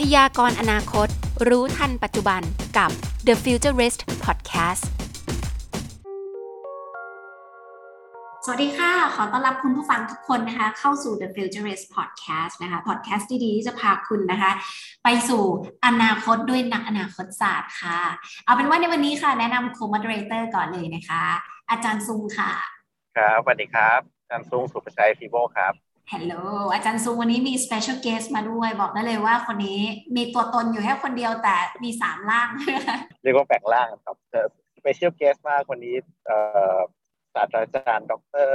พยากรณ์อนาคต รู้ทันปัจจุบันกับ The Futurist Podcast สวัสดีค่ะ ขอต้อนรับคุณผู้ฟังทุกคนนะคะ เข้าสู่ The Futurist Podcast นะคะ podcast ที่ดีที่จะพาคุณนะคะ ไปสู่อนาคตด้วยนักอนาคตศาสตร์ค่ะ เอาเป็นว่าในวันนี้ค่ะ แนะนำ co-moderator ก่อนเลยนะคะ อาจารย์ซุงค่ะ ครับสวัสดีครับอาจารย์ซุงสุภชัยฟีโบครับ ฮัลโหลอาจารย์ซุงวันนี้มี special guest มาด้วย บอกได้เลยว่าคนนี้มีตัวตนอยู่แค่คนเดียวแต่มีสามร่าง เรียกว่าแบ่งร่างครับ special guest มากคนนี้เอ่อศาสตราจารย์ ดร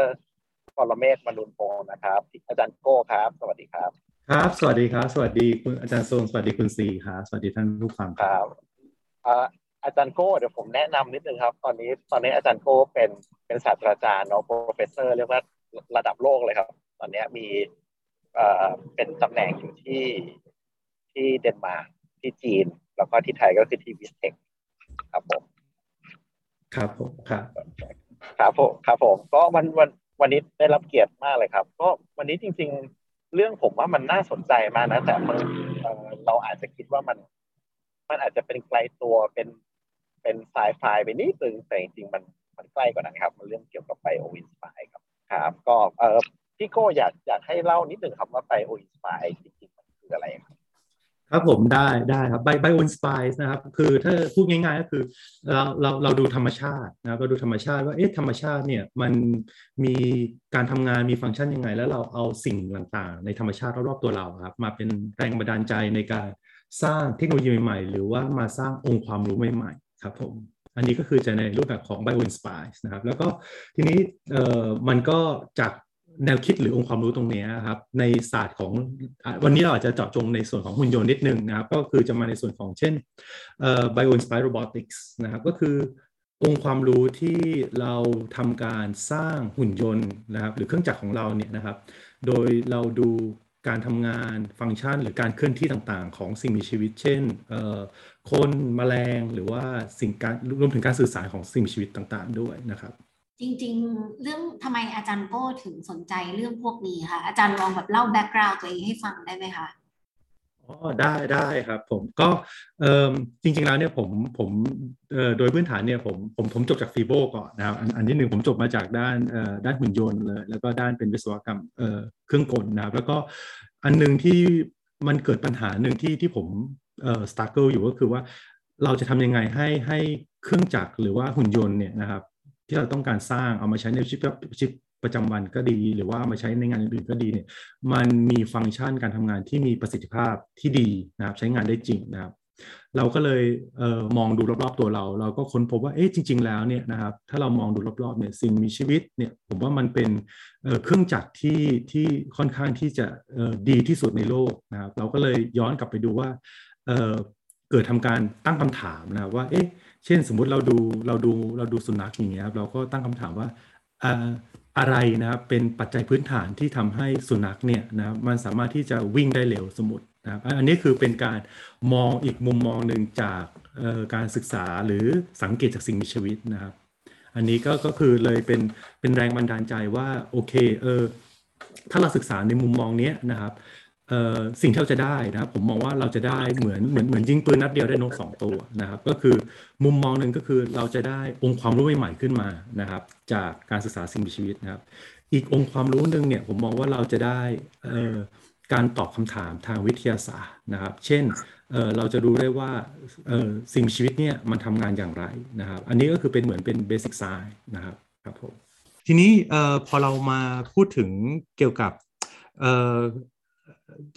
ปรเมศมนูญพงศ์นะครับ อาจารย์โก้ครับ สวัสดีครับ ครับ สวัสดีครับ สวัสดีคุณอาจารย์ซุงสวัสดีคุณซีครับ สวัสดีท่านผู้ฟังครับอ่าอาจารย์โก้เดี๋ยวผมแนะนำนิดนึงครับ ตอนนี้ตอนนี้อาจารย์โก้เป็นเป็นศาสตราจารย์เนาะ professor เรียกว่าระดับโลกเลยครับ ตอนนี้มีเอ่อเป็นตำแหน่งอยู่ที่ที่เดนมาร์กที่จีน แล้วก็ที่ไทยก็คือที่วิสเทคครับผมครับผมครับครับผมครับผมก็วันวันวันนี้ได้รับเกียรติมากเลยครับ ก็วันนี้จริง ๆ เรื่องผมว่ามันน่าสนใจมากนะแต่มันเอ่อเราอาจจะคิดว่ามันมันอาจจะเป็นไกลตัวเป็นเป็นสายไฟไปนิดนึงแต่จริงๆมันมันใกล้กว่านั้นครับ มันเรื่องเกี่ยวกับ bio-inspired ครับ ครับ ก็เออ พี่โก้อยากอยากให้เล่านิดหนึ่งครับว่า bio-inspired จริงๆมันคืออะไรครับ ครับผมได้ได้ครับไบไบโอนสปายนะครับ คือถ้าพูดง่ายๆก็คือเราเราเราดูธรรมชาตินะครับเราดูธรรมชาติว่าเอ๊ะธรรมชาติเนี่ยมันมีการทำงานมีฟังก์ชันยังไง แล้วเราเอาสิ่งต่างๆ ในธรรมชาติรอบๆตัวเราครับมาเป็นแรงบันดาลใจในการสร้างเทคโนโลยีใหม่ๆ หรือว่ามาสร้างองค์ความรู้ใหม่ๆ ครับผมอันนี้ก็คือจะในรูปแบบของ Bio Inspire นะครับ แล้วก็ทีนี้เอ่อมันก็จาก แนวคิดหรือองค์ความรู้ตรงนี้ครับในศาสตร์ของวันนี้เราอาจจะเจาะจงในส่วนของหุ่นยนต์นิดนึงนะครับก็คือจะมาในส่วนของเช่นเอ่อ Bio Inspire Robotics นะครับก็คือองค์ความรู้ที่เราทำการสร้างหุ่นยนต์นะครับหรือเครื่องจักรของเราเนี่ยนะครับโดยเราดูการทำงานฟังก์ชันหรือการเคลื่อนที่ต่างๆ ของสิ่งมีชีวิต เช่นคนแมลงหรือว่าสิ่งการรวมถึงการสื่อสารของสิ่งมีชีวิตต่างๆ ด้วยนะครับ จริงๆ เรื่องทำไมอาจารย์โก้ถึงสนใจเรื่องพวกนี้คะอาจารย์ลองแบบเล่าแบ็กกราวด์ตัวเองให้ฟังได้ไหมคะอ๋อได้ได้ครับผมก็เออจริงๆแล้วเนี่ยผมผมโดยพื้นฐานเนี่ยผมผมผมจบจากฟีโบก่อนนะครับอันอันที่หนึ่งผมจบมาจากด้านด้านหุ่นยนต์เลยแล้วก็ด้านเป็นวิศวกรรมเครื่องกลนะครับแล้วก็อันหนึ่งที่มันเกิดปัญหาหนึ่งที่ที่ผมเออ struggle อยู่ก็คือว่าเราจะทำยังไงให้ให้เครื่องจักรหรือว่าหุ่นยนต์เนี่ยนะครับ ที่เราต้องการสร้างเอามาใช้ในชีวิตชีวิตประจำวันก็ดี หรือว่ามาใช้ในงานอื่นก็ดีเนี่ยมันมีฟังก์ชันการทำงานที่มีประสิทธิภาพที่ดีนะครับใช้งานได้จริงนะครับ เราก็เลยเออมองดูรอบๆตัวเรา เราก็ค้นพบว่าเอ๊ะจริง ๆ แล้วเนี่ยนะครับถ้าเรามองดูรอบๆเนี่ยสิ่งมีชีวิตเนี่ยผมว่ามันเป็นเเครื่องจักรที่ที่ค่อนข้างที่จะดีที่สุดในโลกนะครับ เราก็เลยย้อนกลับไปดูว่าเเกิดทำการตั้งคำถามนะว่าเอ๊ะ เช่นสมมุติเราดูเราดูเราดูสุนัขอย่างเงี้ยครับเราก็ตั้งคำถามว่าอะไรนะครับเป็นปัจจัยพื้นฐานที่ทำให้สุนัขเนี่ยนะมันสามารถที่จะวิ่งได้เร็วสมมตินะครับอันนี้คือเป็นการมองอีกมุมมองหนึ่งจากการศึกษาหรือสังเกตจากสิ่งมีชีวิตนะครับ อันนี้ก็ก็คือเลยเป็นเป็นแรงบันดาลใจว่าโอเคเออถ้าเราศึกษาในมุมมองนี้นะครับ สิ่งที่เราจะได้นะครับผมมองว่าเราจะได้เหมือนเหมือนเหมือนยิงปืนนัดเดียวได้นกสองตัวนะครับ ก็คือมุมมองหนึ่งก็คือเราจะได้องค์ความรู้ใหม่ๆขึ้นมานะครับ จากการศึกษาสิ่งมีชีวิตนะครับ อีกองค์ความรู้หนึ่งเนี่ยผมมองว่าเราจะได้การตอบคำถามทางวิทยาศาสตร์นะครับ เช่นเราจะรู้ได้ว่าสิ่งมีชีวิตเนี่ยมันทำงานอย่างไรนะครับ อันนี้ก็คือเป็นเหมือนเป็น basic science นะครับครับผมทีนี้พอเรามาพูดถึงเกี่ยวกับ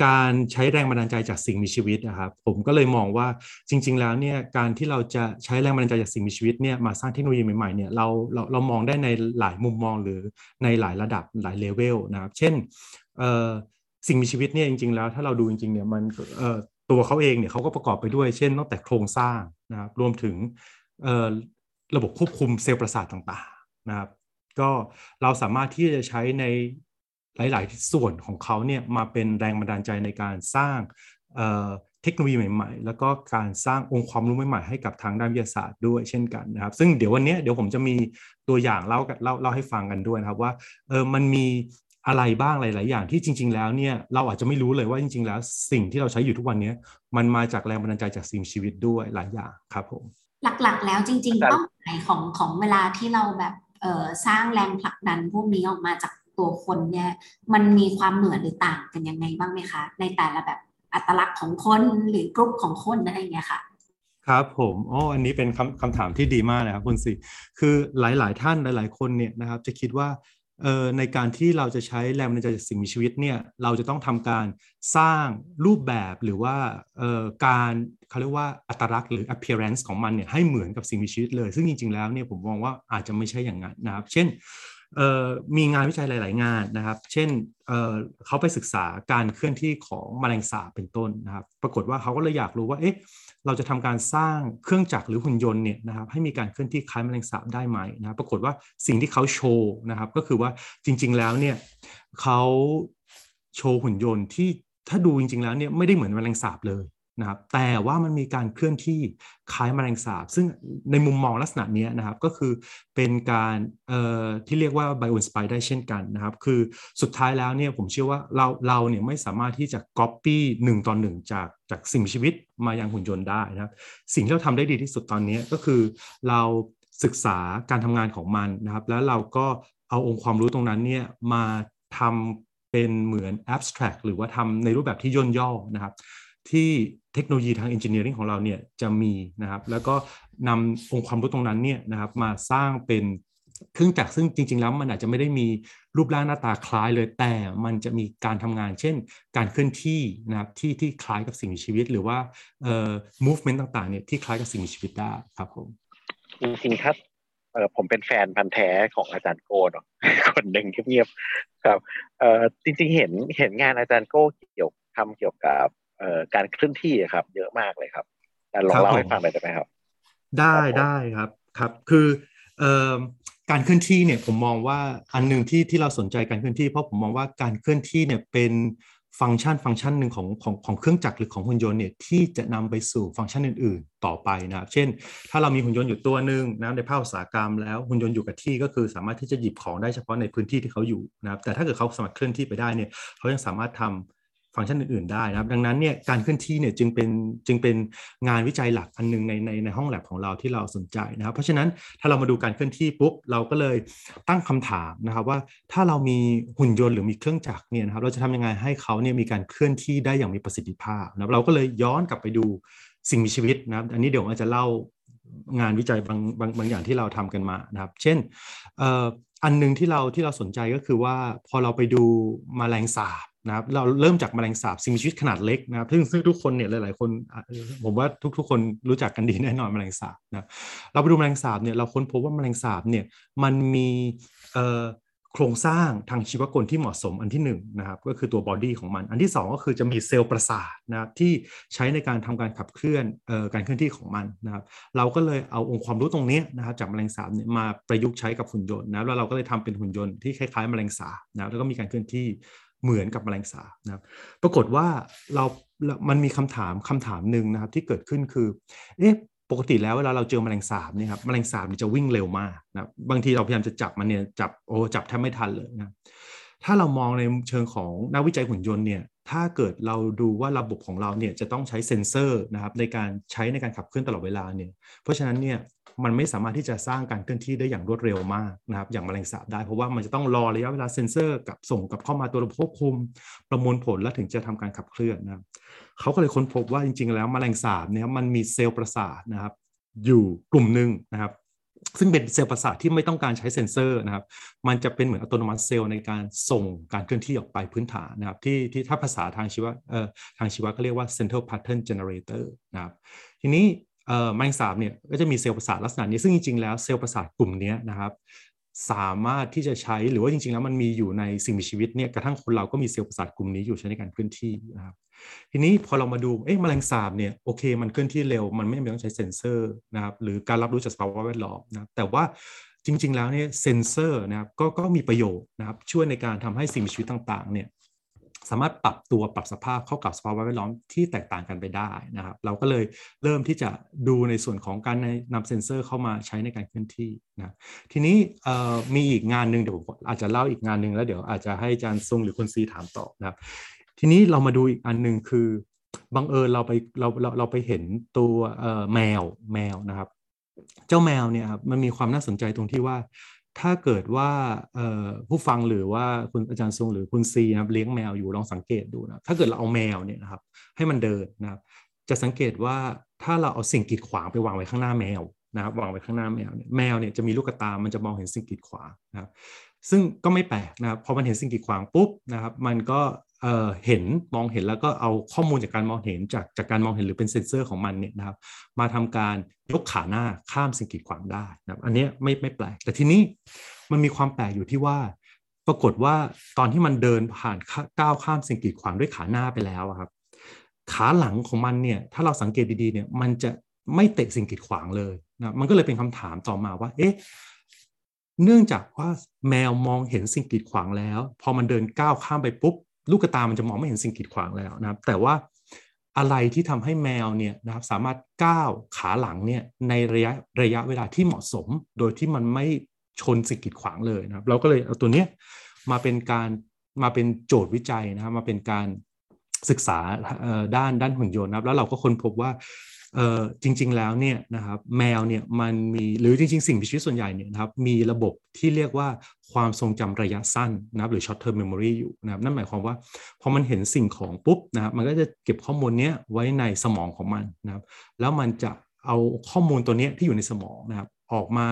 การใช้แรงบันดาลใจจากสิ่งมีชีวิตนะครับ ผมก็เลยมองว่าจริง ๆ แล้วเนี่ยการที่เราจะใช้แรงบันดาลใจจากสิ่งมีชีวิตเนี่ยมาสร้างเทคโนโลยีใหม่ๆเนี่ยเราเราเรามองได้ในหลายมุมมองหรือในหลายระดับหลายเลเวลนะครับ เช่นสิ่งมีชีวิตเนี่ยจริง ๆ แล้วถ้าเราดูจริงๆเนี่ยมันตัวเขาเองเนี่ยเขาก็ประกอบไปด้วยเช่นตั้งแต่โครงสร้างนะครับรวมถึงระบบควบคุมเซลล์ประสาทต่างๆนะครับก็เราสามารถที่จะใช้ใน หลาย ๆ ส่วนของเขาเนี่ยมาเป็นแรงบันดาลใจในการสร้างเทคโนโลยีใหม่ ๆ แล้วก็การสร้างองค์ความรู้ใหม่ ๆ ให้กับทางด้านวิทยาศาสตร์ด้วยเช่นกันนะครับ ซึ่งเดี๋ยววันนี้เดี๋ยวผมจะมีตัวอย่างเล่าเล่าเล่าให้ฟังกันด้วยนะครับว่าเออมันมีอะไรบ้างหลาย ๆ อย่างที่จริง ๆ แล้วเนี่ยเราอาจจะไม่รู้เลยว่าจริง ๆ แล้ว สิ่งที่เราใช้อยู่ทุกวันนี้มันมาจากแรงบันดาลใจจากสิ่งมีชีวิตด้วยหลายอย่างครับผมหลัก ๆ แล้วจริง ๆ เป้าหมายของของเวลาที่เราแบบเอ่อสร้างแรงผลักดันพวกนี้ออกมาจาก ตัวคนเนี่ยมันมีความเหมือนหรือต่างกันยังไงบ้างไหมคะ ในแต่ละแบบอัตลักษณ์ของคนหรือกลุ่มของคนอะไรอย่างเงี้ยค่ะครับผมอ๋ออันนี้เป็นคำคำถามที่ดีมากเลยครับคุณสิคือหลาย ๆ ท่านหลาย ๆ คนเนี่ยนะครับจะคิดว่าเอ่อในการที่เราจะใช้แรงบันดาลใจจากสิ่งมีชีวิตเนี่ยเราจะต้องทำการสร้างรูปแบบหรือว่าเอ่อการเขาเรียกว่าอัตลักษณ์หรือ appearance ของมันเนี่ยให้เหมือนกับสิ่งมีชีวิตเลย ซึ่งจริง ๆ แล้วเนี่ยผมมองว่าอาจจะไม่ใช่อย่างนั้นนะครับ เช่น มีงานวิจัยหลาย ๆ งานนะครับ เช่นเเขาไปศึกษาการเคลื่อนที่ของมแมลงสาบเป็นต้นนะครับ ปรากฏว่าเขาก็เลยอยากรู้ว่า เอ๊ะ เราจะทำการสร้างเครื่องจักรหรือหุ่นยนต์เนี่ยนะครับ ให้มีการเคลื่อนที่คล้ายมแมลงสาบได้ไหมนะครับปรากฏว่าสิ่งที่เขาโชว์นะครับ ก็คือว่าจริง ๆ แล้วเนี่ยเขาโชว์หุ่นยนต์ที่ถ้าดูจริง ๆ แล้วเนี่ยไม่ได้เหมือนมแมลงสาบเลย นะครับแต่ว่ามันมีการเคลื่อนที่คล้ายแมลงสาบ ซึ่งในมุมมองลักษณะนี้นะครับก็คือเป็นการที่เรียกว่า bio inspire ได้เช่นกันนะครับ คือสุดท้ายแล้วเนี่ยผมเชื่อว่าเราเราเนี่ยไม่สามารถที่จะ copy หนึ่งต่อหนึ่งจากจากสิ่งมีชีวิตมายังหุ่นยนต์ได้นะครับ สิ่งที่เราทำได้ดีที่สุดตอนนี้ก็คือเราศึกษาการทำงานของมันนะครับ แล้วเราก็เอาองค์ความรู้ตรงนั้นเนี่ยมาทำเป็นเหมือน abstract หรือว่าทำในรูปแบบที่ย่นย่อนะครับ ที่เทคโนโลยีทาง engineering ของเราเนี่ยจะมีนะครับ แล้วก็นำองค์ความรู้ตรงนั้นเนี่ยนะครับมาสร้างเป็นเครื่องจักรซึ่งจริง ๆ แล้วมันอาจจะไม่ได้มีรูปร่างหน้าตาคล้ายเลยแต่มันจะมีการทำงาน เช่น การเคลื่อนที่นะครับที่ที่คล้ายกับสิ่งมีชีวิต หรือว่าเอ่อ movement ต่างๆเนี่ยที่คล้ายกับสิ่งมีชีวิตได้ครับผมจริงๆครับเออผมเป็นแฟนพันธ์แท้ของอาจารย์โก้เนาะคนหนึ่งเงียบๆครับเออจริงๆเห็นเห็นงานอาจารย์โก้เกี่ยวทำเกี่ยวกับ การเคลื่อนที่อะครับ เยอะมากเลยครับแต่ลองครับเล่าผมให้ฟังหน่อยได้ไหมครับ ได้ครับผมได้ครับครับ คือเอ่อการเคลื่อนที่เนี่ยผมมองว่าอันหนึ่งที่ที่เราสนใจการเคลื่อนที่เพราะผมมองว่าการเคลื่อนที่เนี่ยเป็นฟังก์ชันฟังก์ชันหนึ่งของของของเครื่องจักรหรือของหุ่นยนต์เนี่ยที่จะนำไปสู่ฟังก์ชันอื่น ๆ ต่อไปนะครับเช่น ถ้าเรามีหุ่นยนต์อยู่ตัวหนึ่งนะในภาคอุตสาหกรรมแล้วหุ่นยนต์อยู่กับที่ก็คือสามารถที่จะหยิบของได้เฉพาะในพื้นที่ที่เขาอยู่นะครับแต่ถ้าเกิดเขาสามารถเคลื่อนที่ไปได้เนี่ยเขายังสามารถทำ ฟังก์ชันอื่นๆได้นะครับ ดังนั้นเนี่ยการเคลื่อนที่เนี่ยจึงเป็นจึงเป็นงานวิจัยหลักอันหนึงในในในห้องแลบของเราที่เราสนใจนะครับ เพราะฉะนั้นถ้าเรามาดูการเคลื่อนที่ปุ๊บเราก็เลยตั้งคำถามนะครับว่าถ้าเรามีหุ่นยนต์หรือมีเครื่องจักรเนี่ยนะครับเราจะทำยังไงให้เขาเนี่ยมีการเคลื่อนที่ได้อย่างมีประสิทธิภาพนะครับเราก็เลยย้อนกลับไปดูสิ่งมีชีวิตนะครับ อันนี้เดี๋ยวอาจจะเล่างานวิจัยบางบางบางอย่างที่เราทำกันมานะครับ เช่นอันหนึงที่เราที่เราสนใจก็คือว่าพอเราไปดูแมลงสาบ นะครับเราเริ่มจากแมลงสาบสิ่งมีชีวิตขนาดเล็กนะครับซึ่งซึ่งทุกคนเนี่ยหลาย ๆ คนผมว่าทุกทุกคนรู้จักกันดีแน่นอนแมลงสาบนะเราไปดูแมลงสาบเนี่ยเราค้นพบว่าแมลงสาบเนี่ยมันมีโครงสร้างทางชีวกลที่เหมาะสมอันที่หนึ่งนะครับก็คือตัว body ของมัน อันที่สองก็คือจะมีเซลล์ประสาทนะครับที่ใช้ในการทำการขับเคลื่อนเอ่อการเคลื่อนที่ของมันนะครับเราก็เลยเอาองค์ความรู้ตรงนี้นะครับจากแมลงสาบเนี่ยมาประยุกต์ใช้กับหุ่นยนต์นะแล้วเราก็เลยทำเป็นหุ่นยนต์ที่คล้ายๆแมลงสาบนะแล้วก็มีการเคลื่อนที่ เหมือนกับแมลงสาบนะครับ ปรากฏว่าเรา มันมีคำถามคำถามหนึ่งนะครับที่เกิดขึ้นคือ เอ๊ะ ปกติแล้วเวลาเราเจอแมลงสาบเนี่ยครับ แมลงสาบจะวิ่งเร็วมากนะครับบางทีเราพยายามจะจับมันเนี่ย จับ โอ้ จับแทบไม่ทันเลยนะ ถ้าเรามองในเชิงของนักวิจัยหุ่นยนต์เนี่ย ถ้าเกิดเราดูว่าระบบของเราเนี่ยจะต้องใช้เซ็นเซอร์นะครับในการใช้ในการขับเคลื่อนตลอดเวลาเนี่ย เพราะฉะนั้นเนี่ย มันไม่สามารถที่จะสร้างการเคลื่อนที่ได้อย่างรวดเร็วมากนะครับอย่างแมลงสาบได้เพราะว่ามันจะต้องรอระยะเวลาเซ็นเซอร์กับส่งกลับเข้ามาตัวระบบควบคุม ประมวลผลแล้วถึงจะทำการขับเคลื่อนนะครับเขาก็เลยค้นพบว่าจริง ๆ แล้วแมลงสาบเนี่ยมันมีเซลล์ประสาทนะครับ อยู่กลุ่มหนึ่งนะครับซึ่งเป็นเซลล์ประสาทที่ไม่ต้องการใช้เซ็นเซอร์นะครับ มันจะเป็นเหมือนอัตโนมัติเซลล์ในการส่งการเคลื่อนที่ออกไปพื้นฐานนะครับ ที่ที่ถ้าภาษาทางชีวะเอ่อทางชีวะก็เรียกว่า central pattern generator นะครับ ทีนี้ เอ่อแมลงสาบเนี่ยก็จะมีเซลล์ประสาทลักษณะนี้ซึ่งจริงๆแล้วเซลล์ประสาทกลุ่มนี้นะครับสามารถที่จะใช้หรือว่าจริง ๆ แล้วมันมีอยู่ในสิ่งมีชีวิตเนี่ยกระทั่งคนเราก็มีเซลล์ประสาทกลุ่มนี้อยู่ใช้ในการเคลื่อนที่นะครับทีนี้พอเรามาดูเอ๊ะแมลงสาบเนี่ยโอเค มันเคลื่อนที่เร็ว มันไม่จำเป็นต้องใช้เซ็นเซอร์นะครับหรือการรับรู้จากสภาวะแวดล้อมนะแต่ว่าจริง ๆ แล้วเนี่ยเซ็นเซอร์นะครับก็ก็มีประโยชน์นะครับช่วยในการทำให้สิ่งมีชีวิตต่างๆเนี่ย สามารถปรับตัวปรับสภาพเข้ากับสภาพแวดล้อมที่แตกต่างกันไปได้นะครับ เราก็เลยเริ่มที่จะดูในส่วนของการนำเซ็นเซอร์เข้ามาใช้ในการเคลื่อนที่นะทีนี้มีอีกงานหนึ่งเดี๋ยวผมอาจจะเล่าอีกงานหนึ่งแล้วเดี๋ยวอาจจะให้อาจารย์ซุงหรือคุณซีถามต่อนะครับ ทีนี้เรามาดูอีกอันหนึ่งคือบังเอิญเราไปเราเราเราไปเห็นตัวแมวแมวนะครับ เจ้าแมวเนี่ยครับมันมีความน่าสนใจตรงที่ว่า ถ้าเกิดว่าผู้ฟังหรือว่าคุณอาจารย์ทรงหรือคุณซีนะเลี้ยงแมวอยู่ลองสังเกตดูนะถ้าเกิดเราเอาแมวเนี่ยนะครับ ให้มันเดินนะครับ จะสังเกตว่าถ้าเราเอาสิ่งกีดขวางไปวางไว้ข้างหน้าแมวนะครับวางไว้ข้างหน้าแมวเนี่ยแมวเนี่ยจะมีลูกตา มันจะมองเห็นสิ่งกีดขวางนะครับ ซึ่งก็ไม่แปลกนะครับพอมันเห็นสิ่งกีดขวางปุ๊บนะครับ มันก็ เเห็นมองเห็นแล้วก็เอาข้อมูลจากการมองเห็นจากจากการมองเห็นหรือเป็นเซ็นเซอร์ของมันเนี่ยนะครับ มาทำการยกขาหน้าข้ามสิ่งกีดขวางได้นะครับ อันนี้ไม่ไม่แปลก แต่ทีนี้มันมีความแปลกอยู่ที่ว่า ปรากฏว่าตอนที่มันเดินผ่านก้าวข้ามสิ่งกีดขวางด้วยขาหน้าไปแล้วครับขาหลังของมันเนี่ยถ้าเราสังเกตดีๆเนี่ยมันจะไม่เตะสิ่งกีดขวางเลยนะมันก็เลยเป็นคำถามต่อมาว่า เอ๊ะเนื่องจากว่าแมวมองเห็นสิ่งกีดขวางแล้ว พอมันเดินก้าวข้ามไปปุ๊บ ลูกตามันจะมองไม่เห็นสิ่งกีดขวางแล้วนะครับ แต่ว่าอะไรที่ทำให้แมวเนี่ยนะครับสามารถก้าวขาหลังเนี่ยในระยะระยะเวลาที่เหมาะสม โดยที่มันไม่ชนสิ่งกีดขวางเลยนะครับ เราก็เลยเอาตัวเนี้ยมาเป็นการมาเป็นโจทย์วิจัยนะครับมาเป็นการศึกษาด้านด้านหุ่นยนต์นะครับ แล้วเราก็ค้นพบว่า เออจริง ๆ แล้วเนี่ยนะครับแมวเนี่ยมันมีหรือจริง ๆ สิ่งมีชีวิตส่วนใหญ่เนี่ยนะครับมีระบบที่เรียกว่าความทรงจำระยะสั้นนะครับหรือ short term memory อยู่นะครับนั่นหมายความว่าพอมันเห็นสิ่งของปุ๊บนะครับมันก็จะเก็บข้อมูลเนี้ยไว้ในสมองของมันนะครับแล้วมันจะเอาข้อมูลตัวเนี้ยที่อยู่ในสมองนะครับออกมา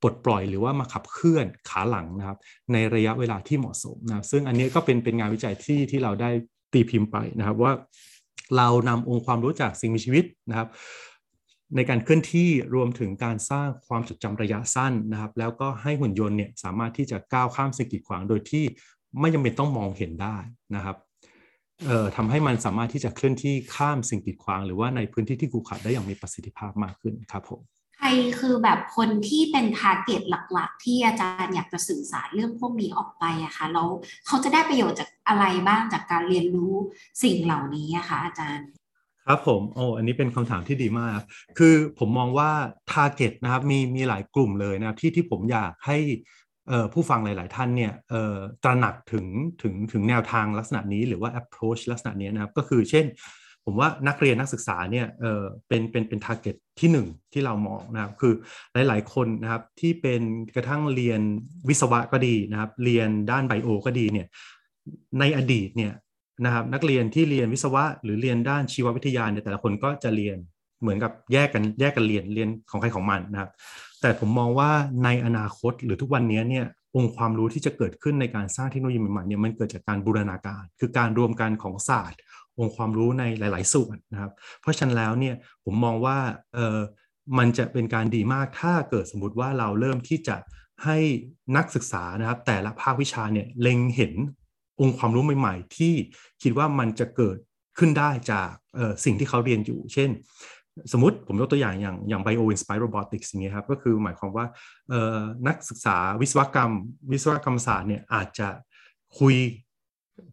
ปลดปล่อยหรือว่ามาขับเคลื่อนขาหลังนะครับในระยะเวลาที่เหมาะสมนะซึ่งอันนี้ก็เป็นเป็นงานวิจัยที่ที่เราได้ตีพิมพ์ไปนะครับว่า เรานำองค์ความรู้จากสิ่งมีชีวิตนะครับในการเคลื่อนที่รวมถึงการสร้างความจดจำระยะสั้นนะครับ แล้วก็ให้หุ่นยนต์เนี่ยสามารถที่จะก้าวข้ามสิ่งกีดขวางโดยที่ไม่จำเป็นต้องมองเห็นได้นะครับเอ่อทำให้มันสามารถที่จะเคลื่อนที่ข้ามสิ่งกีดขวาง หรือว่าในพื้นที่ที่กูขัดได้อย่างมีประสิทธิภาพมากขึ้นครับผม ใครคือแบบคนที่เป็น target หลักๆ ที่อาจารย์อยากจะสื่อสารเรื่องพวกนี้ออกไปอะคะแล้วเขาจะได้ประโยชน์จากอะไรบ้างจากการเรียนรู้สิ่งเหล่านี้อะคะอาจารย์ ครับผมโอ้อันนี้เป็นคำถามที่ดีมาก คือผมมองว่า target นะครับมีมีหลายกลุ่มเลยนะที่ที่ผมอยากให้ผู้ฟังหลาย ๆ ท่านเนี่ยตระหนักถึงถึงถึงแนวทางลักษณะนี้หรือว่า approach ลักษณะนี้นะครับ ก็คือเช่น ผมว่านักเรียนนักศึกษาเนี่ยเออเป็นเป็นเป็น target ที่หนึ่งที่เรามองนะครับคือหลาย ๆ คนนะครับที่เป็นกระทั่งเรียนวิศวะก็ดีนะครับ เรียนด้าน bio ก็ดีเนี่ยในอดีตเนี่ยนะครับนักเรียนที่เรียนวิศวะหรือเรียนด้านชีววิทยาเนี่ยแต่ละคนก็จะเรียนเหมือนกับแยกกันแยกกันเรียนเรียนของใครของมันนะครับ แต่ผมมองว่าในอนาคตหรือทุกวันนี้เนี่ยองค์ความรู้ที่จะเกิดขึ้นในการสร้างเทคโนโลยีใหม่ๆเนี่ยมันเกิดจากการบูรณาการ คือการรวมกันของศาสตร์ องค์ความรู้ในหลาย ๆ ส่วนนะครับ เพราะฉะนั้นแล้วเนี่ยผมมองว่าเออมันจะเป็นการดีมากถ้าเกิดสมมติว่าเราเริ่มที่จะให้นักศึกษานะครับ แต่ละภาควิชาเนี่ยเล็งเห็นองค์ความรู้ใหม่ ๆ ที่คิดว่ามันจะเกิดขึ้นได้จากสิ่งที่เขาเรียนอยู่ เช่น สมมติผมยกตัวอย่างอย่างอย่าง bio inspired robotics อย่างเงี้ยครับก็คือหมายความว่านักศึกษาวิศวกรรม วิศวกรรมศาสตร์เนี่ยอาจจะคุย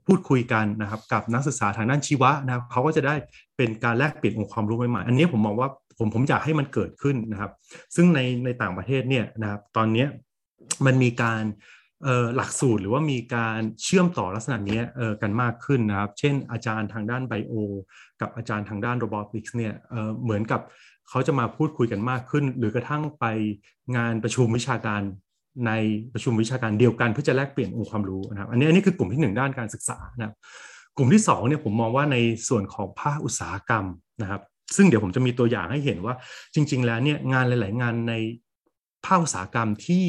พูดคุยกันนะครับกับนักศึกษาทางด้านชีวะนะครับเขาก็จะได้เป็นการแลกเปลี่ยนองค์ความรู้ใหม่ๆอันนี้ผมมองว่าผมผมอยากให้มันเกิดขึ้นนะครับ ซึ่งในในต่างประเทศเนี่ยนะครับตอนนี้มันมีการหลักสูตรหรือว่ามีการเชื่อมต่อลักษณะนี้กันมากขึ้นนะครับ เช่น อาจารย์ทางด้านไบโอ กับอาจารย์ทางด้านโรบอติกส์เนี่ยเหมือนกับเขาจะมาพูดคุยกันมากขึ้น หรือกระทั่งไปงานประชุมวิชาการ ในประชุมวิชาการเดียวกันเพื่อจะแลกเปลี่ยนองค์ความรู้นะครับ อันนี้อันนี้คือกลุ่มที่ 1 ด้านการศึกษานะครับ กลุ่มที่2เนี่ยผมมองว่าในส่วนของภาคอุตสาหกรรมนะครับ ซึ่งเดี๋ยวผมจะมีตัวอย่างให้เห็นว่าจริง ๆ แล้วเนี่ยงานหลาย ๆ งานในภาคอุตสาหกรรมที่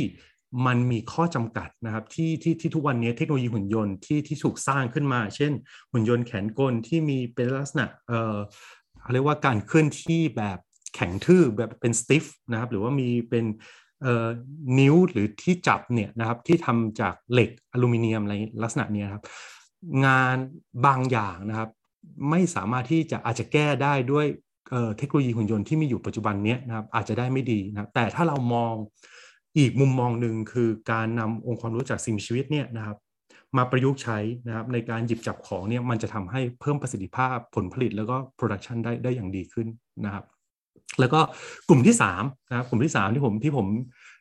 มันมีข้อจำกัดนะครับที่ที่ที่ทุกวันนี้เทคโนโลยีหุ่นยนต์ที่ที่ถูกสร้างขึ้นมา เช่น หุ่นยนต์แขนกลที่มีเป็นลักษณะเอ่อเรียกว่าการเคลื่อนที่แบบแข็งทื่อแบบเป็นสติฟนะครับหรือว่ามีเป็น นิ้วหรือที่จับเนี่ยนะครับที่ทำจากเหล็กอลูมิเนียมอะไรลักษณะนี้ครับ งานบางอย่างนะครับ ไม่สามารถที่จะอาจจะแก้ได้ด้วยเทคโนโลยีหุ่นยนต์ที่มีอยู่ปัจจุบันนี้นะครับอาจจะได้ไม่ดีนะแต่ถ้าเรามองอีกมุมมองหนึ่งคือการนำองค์ความรู้จากสิ่งมีชีวิตเนี่ยนะครับมาประยุกต์ใช้นะครับในการหยิบจับของเนี่ยมันจะทำให้เพิ่มประสิทธิภาพผลผลิตแล้วก็โปรดักชันได้ได้อย่างดีขึ้นนะครับ แล้วก็กลุ่มที่3นะครับกลุ่มที่3ที่ผมที่ผม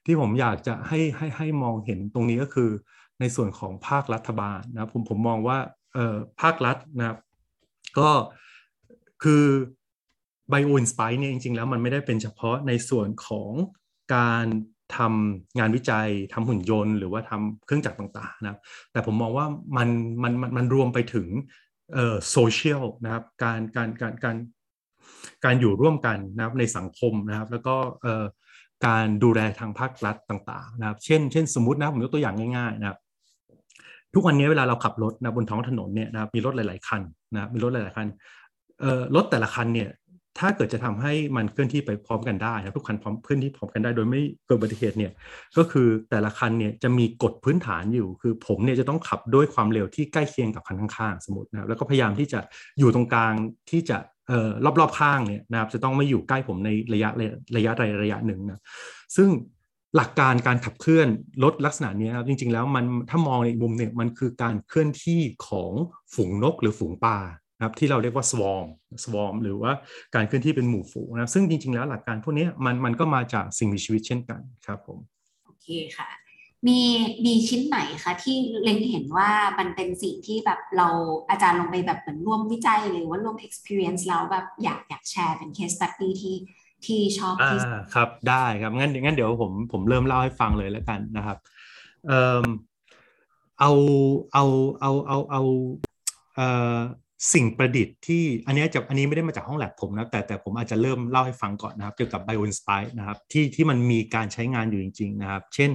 ที่ผมอยากจะให้ให้ให้มองเห็นตรงนี้ก็คือ ในส่วนของภาครัฐบาลนะผมผมมองว่าเอ่อภาครัฐนะครับก็คือ Bio Inspire เนี่ยจริงๆแล้วมันไม่ได้เป็นเฉพาะในส่วนของการทำงานวิจัยทำหุ่นยนต์ หรือว่าทำเครื่องจักรต่างๆนะครับแต่ผมมองว่ามันมันมันมันรวมไปถึงเอ่อโซเชียลนะครับการการการการการอยู่ร่วมกันนะครับในสังคมนะครับ แล้วก็เอ่อ การดูแลทางภาครัฐต่างๆนะครับ เช่น เช่นสมมตินะผมยกตัวอย่างง่ายๆนะครับทุกวันนี้เวลาเราขับรถนะบนท้องถนนเนี่ยนะครับมีรถหลาย ๆ คันนะมีรถหลาย ๆ คันเอ่อรถแต่ละคันเนี่ย ถ้าเกิดจะทำให้มันเคลื่อนที่ไปพร้อมกันได้นะทุกคันพร้อมเคลื่อนที่พร้อมกันได้ โดยไม่เกิดอุบัติเหตุเนี่ยก็คือแต่ละคันเนี่ยจะมีกฎพื้นฐานอยู่ คือผมเนี่ยจะต้องขับด้วยความเร็วที่ใกล้เคียงกับคันข้างๆสมมตินะแล้วก็พยายามที่จะอยู่ตรงกลางที่จะเอ่อรอบๆข้างเนี่ยนะครับจะต้องไม่อยู่ใกล้ผมในระยะระยะใดระยะหนึ่งนะซึ่งหลักการการขับเคลื่อนรถลักษณะนี้ครับจริง ๆ แล้วมันถ้ามองในมุมเนี่ยมันคือการเคลื่อนที่ของฝูงนกหรือฝูงปลา นะครับที่เราเรียกว่า swarm swarm หรือว่าการเคลื่อนที่เป็นหมู่ฝูงนะครับซึ่งจริง ๆ แล้วหลักการพวกนี้มันมันก็มาจากสิ่งมีชีวิตเช่นกันครับผมโอเคค่ะ มีมีชิ้นไหนคะที่เล็งเห็นว่ามันเป็นสิ่งที่แบบเราอาจารย์ลงไปแบบเหมือนร่วมวิจัยหรือว่าร่วม experience แล้วแบบอยากอยากแชร์เป็น case study ที่ที่ชอบอ่าที่ครับได้ครับงั้นงั้นเดี๋ยวผมผมเริ่มเล่าให้ฟังเลยแล้วกันนะครับเอ่อเอาเอาเอาเอาเอาเอ่อ สิ่งประดิษฐ์ที่อันนี้จะอันนี้ไม่ได้มาจากห้องแลบผมนะแต่แต่ผมอาจจะเริ่มเล่าให้ฟังก่อนนะครับเกี่ยวกับ Bio Inspire นะครับที่ที่มันมีการใช้งานอยู่จริง ๆ นะครับ เช่น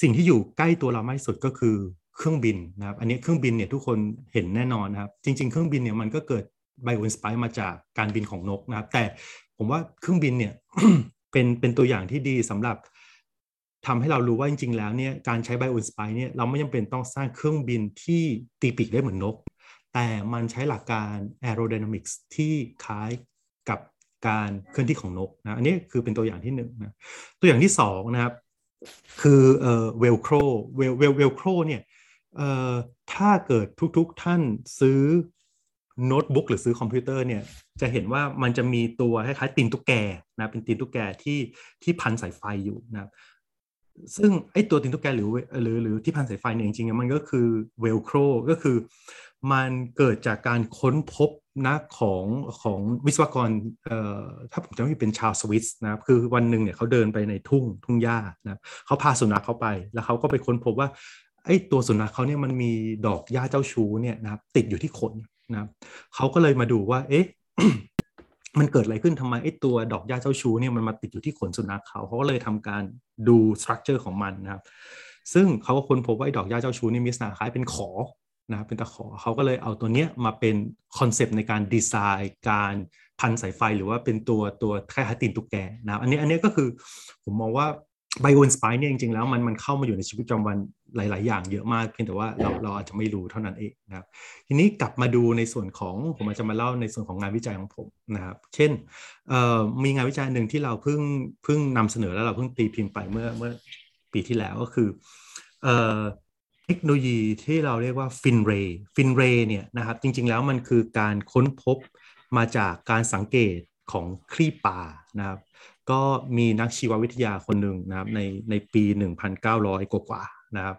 สิ่งที่อยู่ใกล้ตัวเรามากที่สุดก็คือเครื่องบินนะครับอันนี้เครื่องบินเนี่ยทุกคนเห็นแน่นอนนะครับ จริง ๆ เครื่องบินเนี่ยมันก็เกิด Bio Inspire มาจากการบินของนกนะครับ แต่ผมว่าเครื่องบินเนี่ยเป็นเป็นตัวอย่างที่ดีสำหรับทำให้เรารู้ว่าจริง ๆ แล้วเนี่ยการใช้ Bio Inspire เนี่ยเราไม่จำเป็นต้องสร้างเครื่องบินที่ตีปีกได้เหมือนนก แต่มันใช้หลักการ aerodynamics ที่คล้ายกับการเคลื่อนที่ของนกนะอันนี้คือเป็นตัวอย่างที่หนึ่งนะตัวอย่างที่สองนะครับคือเอ่อ velcro vel vel velcro เนี่ยเอ่อถ้าเกิดทุกๆท่านซื้อโน้ตบุ๊กหรือซื้อคอมพิวเตอร์เนี่ยจะเห็นว่ามันจะมีตัวคล้ายๆตีนตุ๊กแกนะเป็นตีนตุ๊กแกที่ที่พันสายไฟอยู่นะครับ ซึ่งไอ้ตัวตีนตุ๊กแกหรือหรือหรือที่พันสายไฟเนี่ยจริงๆมันก็คือ velcro ก็คือมันเกิดจากการค้นพบนะของของวิศวกรเอ่อถ้าผมจำไม่ผิดเป็นชาวสวิสนะครับคือวันหนึ่งเนี่ยเขาเดินไปในทุ่งทุ่งหญ้านะเขาพาสุนัขเข้าไปแล้วเขาก็ไปค้นพบว่าไอ้ตัวสุนัขเขาเนี่ยมันมีดอกหญ้าเจ้าชู้เนี่ยนะครับติดอยู่ที่ขนนะครับเขาก็เลยมาดูว่าเอ๊ะ มันเกิดอะไรขึ้นทำไมไอ้ตัวดอกหญ้าเจ้าชู้เนี่ยมันมาติดอยู่ที่ขนสุนัขเขาเขาก็เลยทำการดูสตรัคเจอร์ของมันนะครับ ซึ่งเขาก็ค้นพบว่าไอ้ดอกหญ้าเจ้าชู้นี่มีลักษณะคล้ายเป็นขอนะครับเป็นตะขอเขาก็เลยเอาตัวเนี้ยมาเป็นคอนเซปต์ในการดีไซน์การพันสายไฟหรือว่าเป็นตัวตัวคล้ายๆตีนตุ๊กแกนะครับอันนี้อันนี้ก็คือผมมองว่า ไบโอนสไปเนี่ยจริงๆ แล้วมันมันเข้ามาอยู่ในชีวิตประจำวันหลาย ๆ อย่างเยอะมากเพียงแต่ว่าเราเราอาจจะไม่รู้เท่านั้นเองนะครับทีนี้กลับมาดูในส่วนของผมอาจจะมาเล่าในส่วนของงานวิจัยของผมนะครับเช่นมีงานวิจัยหนึ่งที่เราเพิ่งเพิ่งนำเสนอแล้วเราเพิ่งตีพิมพ์ไปเมื่อเมื่อปีที่แล้วก็คือเทคโนโลยีที่เราเรียกว่าฟินเรย์ฟินเรย์เนี่ยนะครับจริง ๆ แล้วมันคือการค้นพบมาจากการสังเกตของคลีปลานะครับ ก็มีนักชีววิทยาคนหนึ่งนะครับในในปี 1,900 กว่าๆนะครับ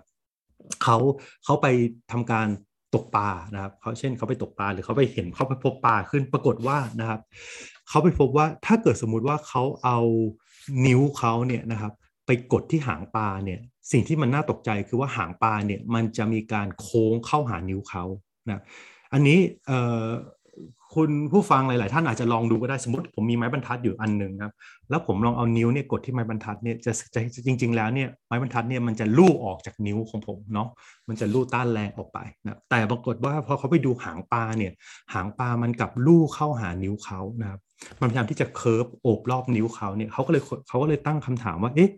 เขาเขาไปทำการตกปลานะครับเขาเช่นเขาไปตกปลาหรือเขาไปเห็นเขาไปพบปลาขึ้นปรากฏว่านะครับเขาไปพบว่าถ้าเกิดสมมุติว่าเขาเอานิ้วเขาเนี่ยนะครับไปกดที่หางปลาเนี่ยสิ่งที่มันน่าตกใจคือว่าหางปลาเนี่ยมันจะมีการโค้งเข้าหานิ้วเขานะอันนี้เอ่อ คุณผู้ฟังหลาย ๆ ท่านอาจจะลองดูก็ได้สมมติผมมีไม้บรรทัดอยู่อันหนึ่งครับ แล้วผมลองเอานิ้วเนี่ยกดที่ไม้บรรทัดเนี่ยจะจะจริง ๆ แล้วเนี่ยไม้บรรทัดเนี่ยมันจะลู่ออกจากนิ้วของผมเนาะมันจะลู่ต้านแรงออกไปนะแต่ปรากฏว่าพอเขาไปดูหางปลาเนี่ยหางปลามันกลับลู่เข้าหานิ้วเขานะครับมันพยายามที่จะเคิร์ฟโอบรอบนิ้วเขาเนี่ยเขาก็เลยเขาก็เลยตั้งคำถามว่าเอ๊ะ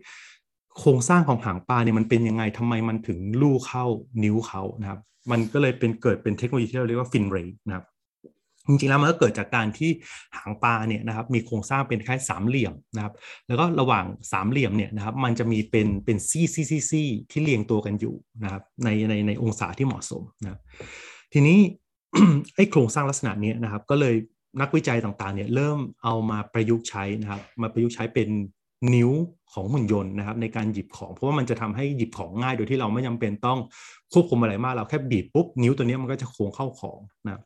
โครงสร้างของหางปลาเนี่ยมันเป็นยังไงทำไมมันถึงลู่เข้านิ้วเขานะครับมันก็เลยเป็นเกิดเป็นเทคโนโลยีที่เราเรียกว่าฟินเรย์นะครับ จริงๆแล้วมันก็เกิดจากการที่หางปลาเนี่ยนะครับมีโครงสร้างเป็นคล้ายสามเหลี่ยมนะครับแล้วก็ระหว่างสามเหลี่ยมเนี่ยนะครับมันจะมีเป็นเป็นซี่ซี่ซี่ซี่ที่เรียงตัวกันอยู่นะครับในในในองศาที่เหมาะสมนะทีนี้ไอ้โครงสร้างลักษณะนี้นะครับก็เลยนักวิจัยต่างๆเนี่ยเริ่มเอามาประยุกต์ใช้นะครับมาประยุกต์ใช้เป็นนิ้วของหุ่นยนต์นะครับในการหยิบของเพราะว่ามันจะทำให้หยิบของง่ายโดยที่เราไม่จาเป็นต้องควบคุมอะไรมากเราแค่บีบปุ๊บนิ้วตัวนี้มันก็จะโค้งเข้าของนะ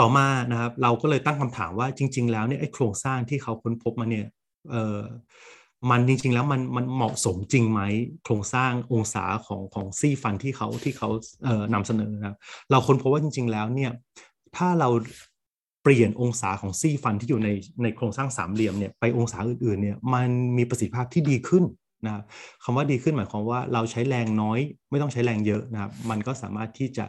ต่อมานะครับเราก็เลยตั้งคำถามว่าจริง ๆ แล้วเนี่ยไอ้โครงสร้างที่เขาค้นพบมาเนี่ยเออมันจริง ๆ แล้วมันมันเหมาะสมจริงไหมโครงสร้างองศาของของซี่ฟันที่เขาที่เขาเอ่อนำเสนอนะครับเราค้นพบว่าจริง ๆ แล้วเนี่ยถ้าเราเปลี่ยนองศาของซี่ฟันที่อยู่ในในโครงสร้างสามเหลี่ยมเนี่ยไปองศาอื่นๆเนี่ยมันมีประสิทธิภาพที่ดีขึ้นนะครับคำว่าดีขึ้นหมายความว่าเราใช้แรงน้อย ไม่ต้องใช้แรงเยอะนะครับ มันก็สามารถที่จะ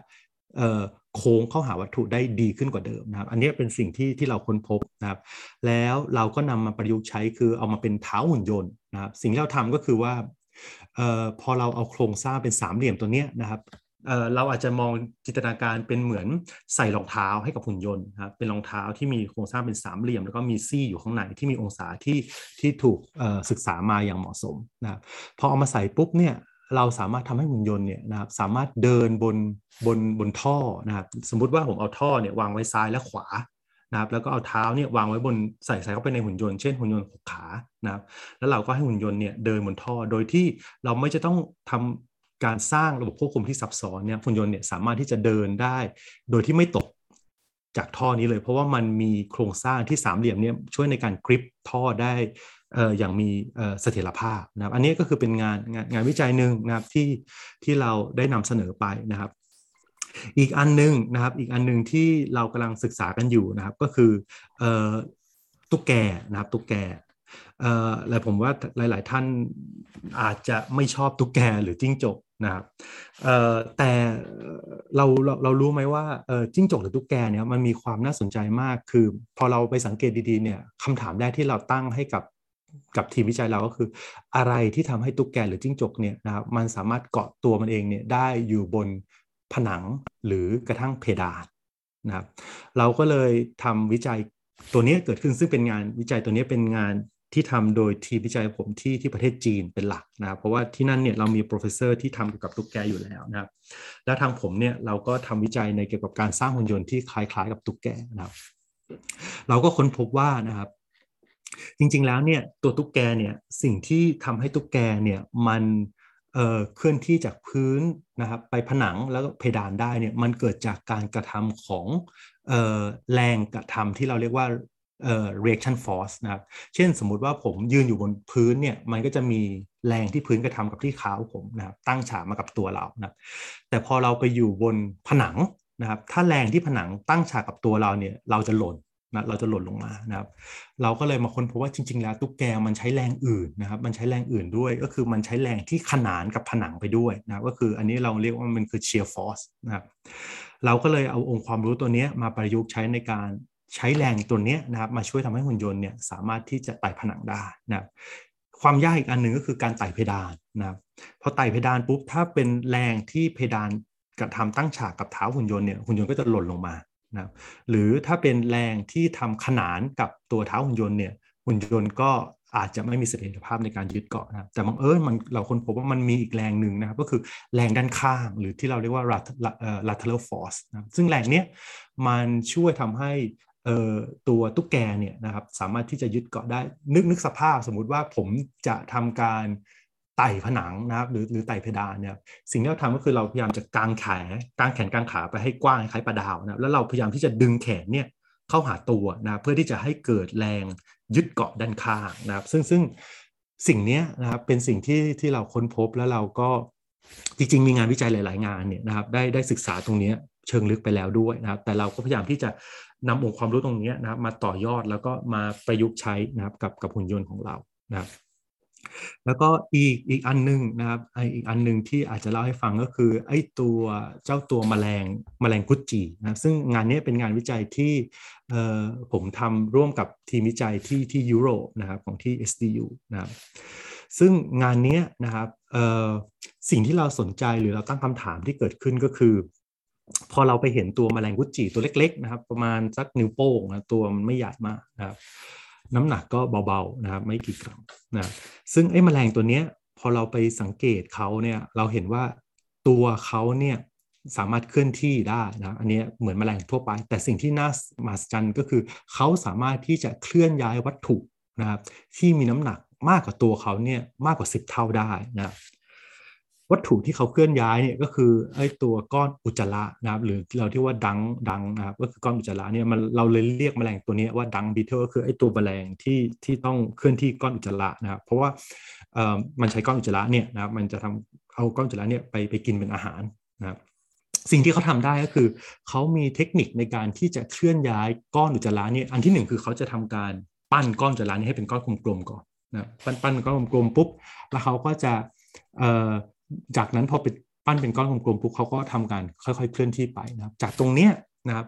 โค้งเข้าหาวัตถุได้ดีขึ้นกว่าเดิมนะครับ อันนี้เป็นสิ่งที่ที่เราค้นพบนะครับ แล้วเราก็นำมาประยุกต์ใช้คือเอามาเป็นเท้าหุ่นยนต์นะครับ สิ่งที่เราทำก็คือว่าออพอเราเอาโครงสร้างเป็นสามเหลี่ยมตัวเนี้ยนะครับเเราอาจจะมองจินตนาการเป็นเหมือนใส่รองเท้าให้กับหุ่นยนต์นะครับเป็นรองเท้าที่มีโครงสร้างเป็นสามเหลี่ยม แล้วก็มีซี่อยู่ข้างในที่มีองศาที่ที่ถูกศึกษามาอย่างเหมาะสมนะครับพอเอามาใส่ปุ๊บเนี่ย เราสามารถทำให้หุ่นยนต์เนี่ยนะครับสามารถเดินบนบนบนท่อนะครับสมมุติว่าผมเอาท่อเนี่ยวางไว้ซ้ายและขวานะครับแล้วก็เอาเท้าเนี่ยวางไว้บนใส่ใส่เข้าไปในหุ่นยนต์เช่นหุ่นยนต์หกขานะครับแล้วเราก็ให้หุ่นยนต์เนี่ยเดินบนท่อโดยที่เราไม่จะต้องทำการสร้างระบบควบคุมที่ซับซ้อนเนี่ยหุ่นยนต์เนี่ยสามารถที่จะเดินได้ โดยที่ไม่ตกจากท่อนี้เลย เพราะว่ามันมีโครงสร้างที่สามเหลี่ยมเนี่ยช่วยในการกริปท่อได้ อย่างมีเสถียรภาพนะครับอันนี้ก็คือเป็นงานงานงานวิจัยหนึ่งนะครับที่ที่เราได้นำเสนอไปนะครับอีกอันนึงนะครับอีกอันนึงที่เรากำลังศึกษากันอยู่นะครับก็คือตุ๊กแกนะครับตุ๊กแกและผมว่าหลาย ๆ ท่านอาจจะไม่ชอบตุ๊กแกหรือจิ้งจกนะครับแต่เราเราเรารู้ไหมว่าจิ้งจกหรือตุ๊กแกเนี่ยมันมีความน่าสนใจมาก คือพอเราไปสังเกตดี ๆ เนี่ยคำถามแรกที่เราตั้งให้กับ กับทีมวิจัยเราก็คือ อะไรที่ทำให้ตุ๊กแกหรือจิ้งจกเนี่ยนะครับมันสามารถเกาะตัวมันเองเนี่ยได้อยู่บนผนังหรือกระทั่งเพดานนะครับเราก็เลยทำวิจัยตัวนี้เกิดขึ้นซึ่งเป็นงานวิจัยตัวนี้เป็นงานที่ทำโดยทีมวิจัยผมที่ที่ประเทศจีนเป็นหลักนะครับเพราะว่าที่นั่นเนี่ยเรามี professor ที่ทำเกี่ยวกับตุ๊กแกอยู่แล้วนะครับและทางผมเนี่ยเราก็ทำวิจัยในเกี่ยวกับการสร้างหุ่นยนต์ที่คล้ายๆ กับตุ๊กแกนะครับ เราก็ค้นพบว่านะครับ จริงๆแล้วเนี่ยตัวตุ๊กแกเนี่ยสิ่งที่ทำให้ตุ๊กแกเนี่ยมันเเคลื่อนที่จากพื้นนะครับไปผนังแล้วก็เพดานได้เนี่ยมันเกิดจากการกระทำของออแรงกระทำที่เราเรียกว่าเอ่อ reaction force นะครับเช่นสมมุติว่าผมยืนอยู่บนพื้นเนี่ยมันก็จะมีแรงที่พื้นกระทำกับที่เท้าผมนะครับตั้งฉากมากับตัวเรานะแต่พอเราไปอยู่บนผนังนะครับถ้าแรงที่ผนังตั้งฉากกับตัวเราเนี่ยเราจะหล่น นะเราจะหล่นลงมานะครับ เราก็เลยมาค้นพบว่าจริง ๆ แล้วตุ๊กแกมันใช้แรงอื่นนะครับ มันใช้แรงอื่นด้วย ก็คือมันใช้แรงที่ขนานกับผนังไปด้วยนะก็คืออันนี้เราเรียกว่ามันคือเชียร์ฟอร์สนะครับ เราก็เลยเอาองค์ความรู้ตัวนี้มาประยุกต์ใช้ในการใช้แรงตัวนี้นะครับมาช่วยทำให้หุ่นยนต์เนี่ยสามารถที่จะไต่ผนังได้นะครับความยากอีกอันหนึ่งก็คือการไต่เพดานนะครับพอไต่เพดานปุ๊บถ้าเป็นแรงที่เพดานกระทำตั้งฉากกับเท้าหุ่นยนต์เนี่ยหุ่นยนต์ก็จะหล่นลงมา นะหรือถ้าเป็นแรงที่ทำขนานกับตัวเท้าหุ่นยนต์เนี่ยหุ่นยนต์ก็อาจจะไม่มีเสถียรภาพในการยึดเกาะนะแต่บางเอิญมันเราค้นพบว่ามันมีอีกแรงหนึ่งนะครับ ก็คือแรงด้านข้าง หรือที่เราเรียกว่า lateral force นะซึ่งแรงเนี้ยมันช่วยทำให้ตัวตุ๊กแกเนี่ยนะครับสามารถที่จะยึดเกาะได้นึกนึกสภาพสมมุติว่าผมจะทำการ ไต่ผนังนะครับหรือหรือไต่เพดานเนี่ยสิ่งที่เราทำก็คือเราพยายามจะกางแขนกางแขนกางขาไปให้กว้างคล้ายปลาดาวนะแล้วเราพยายามที่จะดึงแขนเนี่ยเข้าหาตัวนะเพื่อที่จะให้เกิดแรงยึดเกาะด้านข้างนะครับ ซึ่งซึ่งสิ่งนี้นะครับเป็นสิ่งที่ที่เราค้นพบแล้วเราก็จริง ๆ มีงานวิจัยหลาย ๆ งานเนี่ยนะครับได้ได้ศึกษาตรงนี้เชิงลึกไปแล้วด้วยนะครับ แต่เราก็พยายามที่จะนำองค์ความรู้ตรงนี้นะครับมาต่อยอดแล้วก็มาประยุกต์ใช้นะครับกับกับหุ่นยนต์ของเรานะครับ แล้วก็อีกอีกอันนึงนะครับไออีกอันนึงที่อาจจะเล่าให้ฟังก็คือไอตัวเจ้าตัวแมลงแมลงกุจีนะซึ่งงานนี้เป็นงานวิจัยที่ผมทำร่วมกับทีมวิจัยที่ที่ยุโรปนะครับของที่ SDU นะครับซึ่งงานนี้นะครับสิ่งที่เราสนใจหรือเราตั้งคำถามที่เกิดขึ้นก็คือ พอเราไปเห็นตัวแมลงกุจิตัวเล็กๆนะครับประมาณสักนิ้วโป้งนะตัวมันไม่ใหญ่มากนะครับ น้ำหนักก็เบาๆนะครับไม่กี่กรัมนะซึ่งไอ้แมลงตัวเนี้ยพอเราไปสังเกตเขาเนี่ยเราเห็นว่าตัวเขาเนี่ยสามารถเคลื่อนที่ได้นะอันนี้เหมือนแมลงทั่วไป แต่สิ่งที่น่ามหัศจรรย์ก็คือ เขาสามารถที่จะเคลื่อนย้ายวัตถุนะครับที่มีน้ำหนักมากกว่าตัวเขาเนี่ยมากกว่า 10 เท่าได้นะ วัตถุที่เขาเคลื่อนย้ายเนี่ยก็คือไอ้ตัวก้อนอุจจาระนะครับหรือเราที่ว่าดังดังนะครับก็คือก้อนอุจจาระเนี่ยมันเราเลยเรียกแมลงตัวนี้ว่าดังบีเทอร์ก็คือไอ้ตัวแมลงที่ที่ต้องเคลื่อนที่ก้อนอุจจาระนะครับเพราะว่าเอ่อมันใช้ก้อนอุจจาระเนี่ยนะครับมันจะทำเอาก้อนอุจจาระเนี่ยไปไปกินเป็นอาหารนะครับสิ่งที่เขาทำได้ก็คือเขามีเทคนิคในการที่จะเคลื่อนย้ายก้อนอุจจาระเนี่ยอันที่หนึ่งคือเขาจะทำการปั้นก้อนอุจจาระนี้ให้เป็นก้อนกลมๆก่อนนะปั้นปั้นก้อนกลมๆปุ๊บแล้วเขาก็จะเอ่อ จากนั้นพอเป็นปั้นเป็นก้อนกลมๆปุ๊บเขาก็ทำการค่อยๆ เคลื่อนที่ไปนะครับ จากตรงเนี้ยนะครับ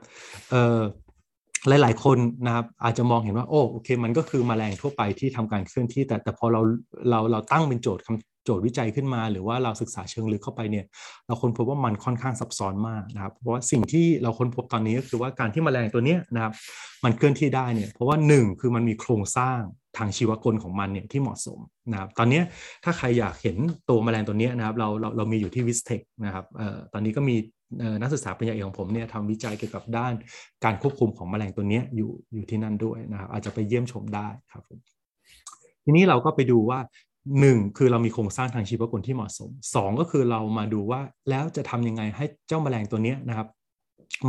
หลาย ๆ คนนะครับอาจจะมองเห็นว่าโอ้โอเค มันก็คือมแมลงทั่วไปที่ทำการเคลื่อนที่ แต่แต่พอเราเราเราตั้งเป็นโจทย์คำโจทย์วิจัยขึ้นมา หรือว่าเราศึกษาเชิงลึกเข้าไปเนี่ย เราค้นพบว่ามันค่อนข้างซับซ้อนมากนะครับ เพราะว่าสิ่งที่เราค้นพบตอนนี้ก็คือว่าการที่มแมลงตัวเนี้ยนะครับมันเคลื่อนที่ได้เนี่ยเพราะว่าหนึ่งคือมันมีโครงสร้างทางชีวกลของมันเนี่ยที่เหมาะสมนะครับตอนนี้ถ้าใครอยากเห็นตัวแมลงตัวนี้นะครับเราเราเรามีอยู่ที่วิสเทคนะครับเอ่อตอนนี้ก็มี นักศึกษาปริญญาเอกของผมเนี่ยทำวิจัยเกี่ยวกับด้านการควบคุมของแมลงตัวนี้อยู่อยู่ที่นั่นด้วยนะครับอาจจะไปเยี่ยมชมได้ครับผมทีนี้เราก็ไปดูว่าหนึ่งคือเรามีโครงสร้างทางชีวกลที่เหมาะสมสองก็คือเรามาดูว่าแล้วจะทำยังไงให้เจ้าแมลงตัวนี้นะครับ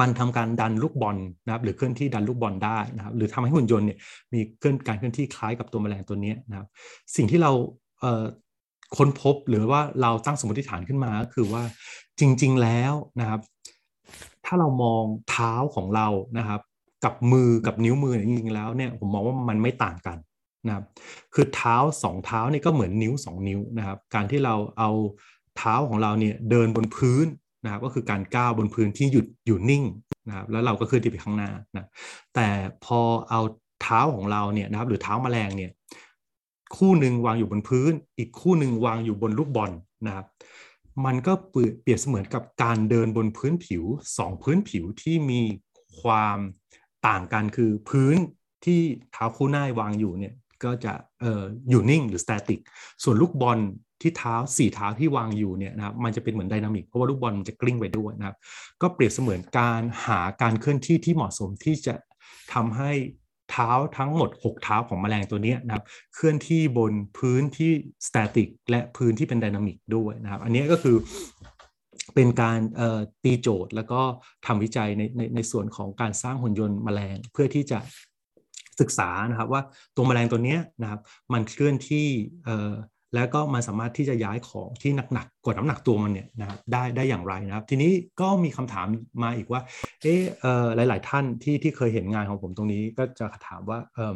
มันทำการดันลูกบอลนะครับ หรือเคลื่อนที่ดันลูกบอลได้นะครับ หรือทำให้หุ่นยนต์เนี่ยมีเคลื่อนการเคลื่อนที่คล้ายกับตัวแมลงตัวนี้นะครับ สิ่งที่เราเค้นพบหรือว่าเราตั้งสมมติฐานขึ้นมาก็คือว่าจริง ๆแล้วนะครับ ถ้าเรามองเท้าของเรานะครับ กับมือกับนิ้วมือจริงๆแล้วเนี่ยผมมองว่ามันไม่ต่างกันนะครับคือเท้าสองเท้านี่ก็เหมือนนิ้วสองนิ้วนะครับ การที่เราเอาเท้าของเราเนี่ยเดินบนพื้นนะครับ ก็คือการก้าวบนพื้นที่หยุดอยู่นิ่งนะครับ แล้วเราก็เคลื่อนที่ไปข้างหน้านะแต่พอเอาเท้าของเราเนี่ยนะครับ หรือเท้าแมลงเนี่ย คู่หนึ่งวางอยู่บนพื้น อีกคู่หนึ่งวางอยู่บนลูกบอลนะครับมันก็เปรียบเสมือนกับการเดินบนพื้นผิวสองพื้นผิวที่มีความต่างกันคือพื้นที่เท้าคู่หน้าวางอยู่เนี่ยก็จะเอ่ออยู่นิ่งหรือ static ส่วนลูกบอลที่เท้าสี่เท้าที่วางอยู่เนี่ยนะครับมันจะเป็นเหมือน dynamic เพราะว่าลูกบอลมันจะกลิ้งไปด้วยนะครับ ก็เปรียบเสมือนการหาการเคลื่อนที่ที่เหมาะสมที่จะทำให้ เท้าทั้งหมด 6 เท้าของแมลงตัวนี้นะครับเคลื่อนที่บนพื้นที่ static และพื้นที่เป็น dynamic ด้วยนะครับ อันนี้ก็คือเป็นการตีโจทย์แล้วก็ทำวิจัยในในในส่วนของการสร้างหุ่นยนต์แมลงเพื่อที่จะศึกษานะครับว่าตัวแมลงตัวนี้นะครับมันเคลื่อนที่ แล้วก็มันสามารถที่จะย้ายของที่หนักๆกว่าน้ำหนักตัวมันเนี่ยนะครับได้ได้อย่างไรนะครับ ทีนี้ก็มีคำถามมาอีกว่า เออหลาย ๆ ท่านที่ที่เคยเห็นงานของผมตรงนี้ก็จะถามว่าเออ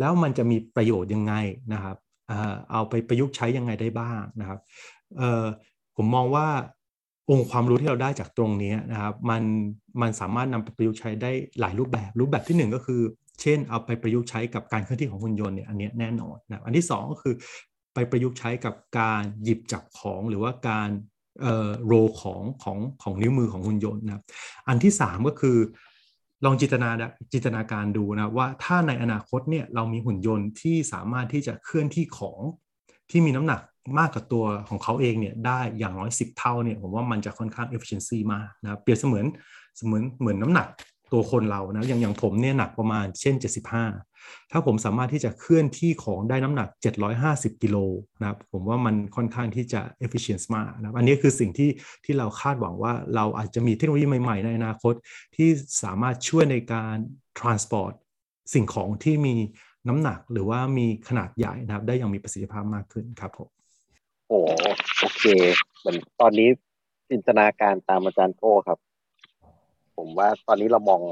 แล้วมันจะมีประโยชน์ยังไงนะครับเอาไปประยุกต์ใช้ยังไงได้บ้างนะครับเออผมมองว่าองค์ความรู้ที่เราได้จากตรงนี้นะครับมันมันสามารถนำไปประยุกต์ใช้ได้หลายรูปแบบ รูปแบบที่ 1 ก็คือ เช่น เอาไปประยุกต์ใช้กับการเคลื่อนที่ของหุ่นยนต์เนี่ยอันนี้แน่นอนนะอันที่ 2 ก็คือ ไปประยุกต์ใช้กับการหยิบจับของหรือว่าการโรของของของนิ้วมือของหุ่นยนต์นะอันที่ 3 ก็คือลองจินตนาจินตนาการดูนะว่าถ้าในอนาคตเนี่ยเรามีหุ่นยนต์ที่สามารถที่จะเคลื่อนที่ของที่มีน้ำหนักมากกว่าตัวของเขาเองเนี่ยได้อย่างน้อย 10 เท่าเนี่ยผมว่ามันจะค่อนข้าง efficiency มากนะเปรียบเสมือนเสมือนเหมือนน้ำหนักตัวคนเรานะอย่างอย่างผมเนี่ยหนักประมาณเช่น 75 ถ้าผมสามารถที่จะเคลื่อนที่ของได้น้ำหนัก 750 กิโลนะครับผมว่ามันค่อนข้างที่จะ efficient มากนะอันนี้คือสิ่งที่ที่เราคาดหวังว่าเราอาจจะมีเทคโนโลยีใหม่ๆ ในอนาคต ที่สามารถช่วยในการ transport สิ่งของที่มีน้ำหนักหรือว่ามีขนาดใหญ่นะครับ ได้อย่างมีประสิทธิภาพมากขึ้นครับผมโอ้โอเคเหมือนตอนนี้จินตนาการตามอาจารย์โก้ครับ ผมว่าตอนนี้เรามอง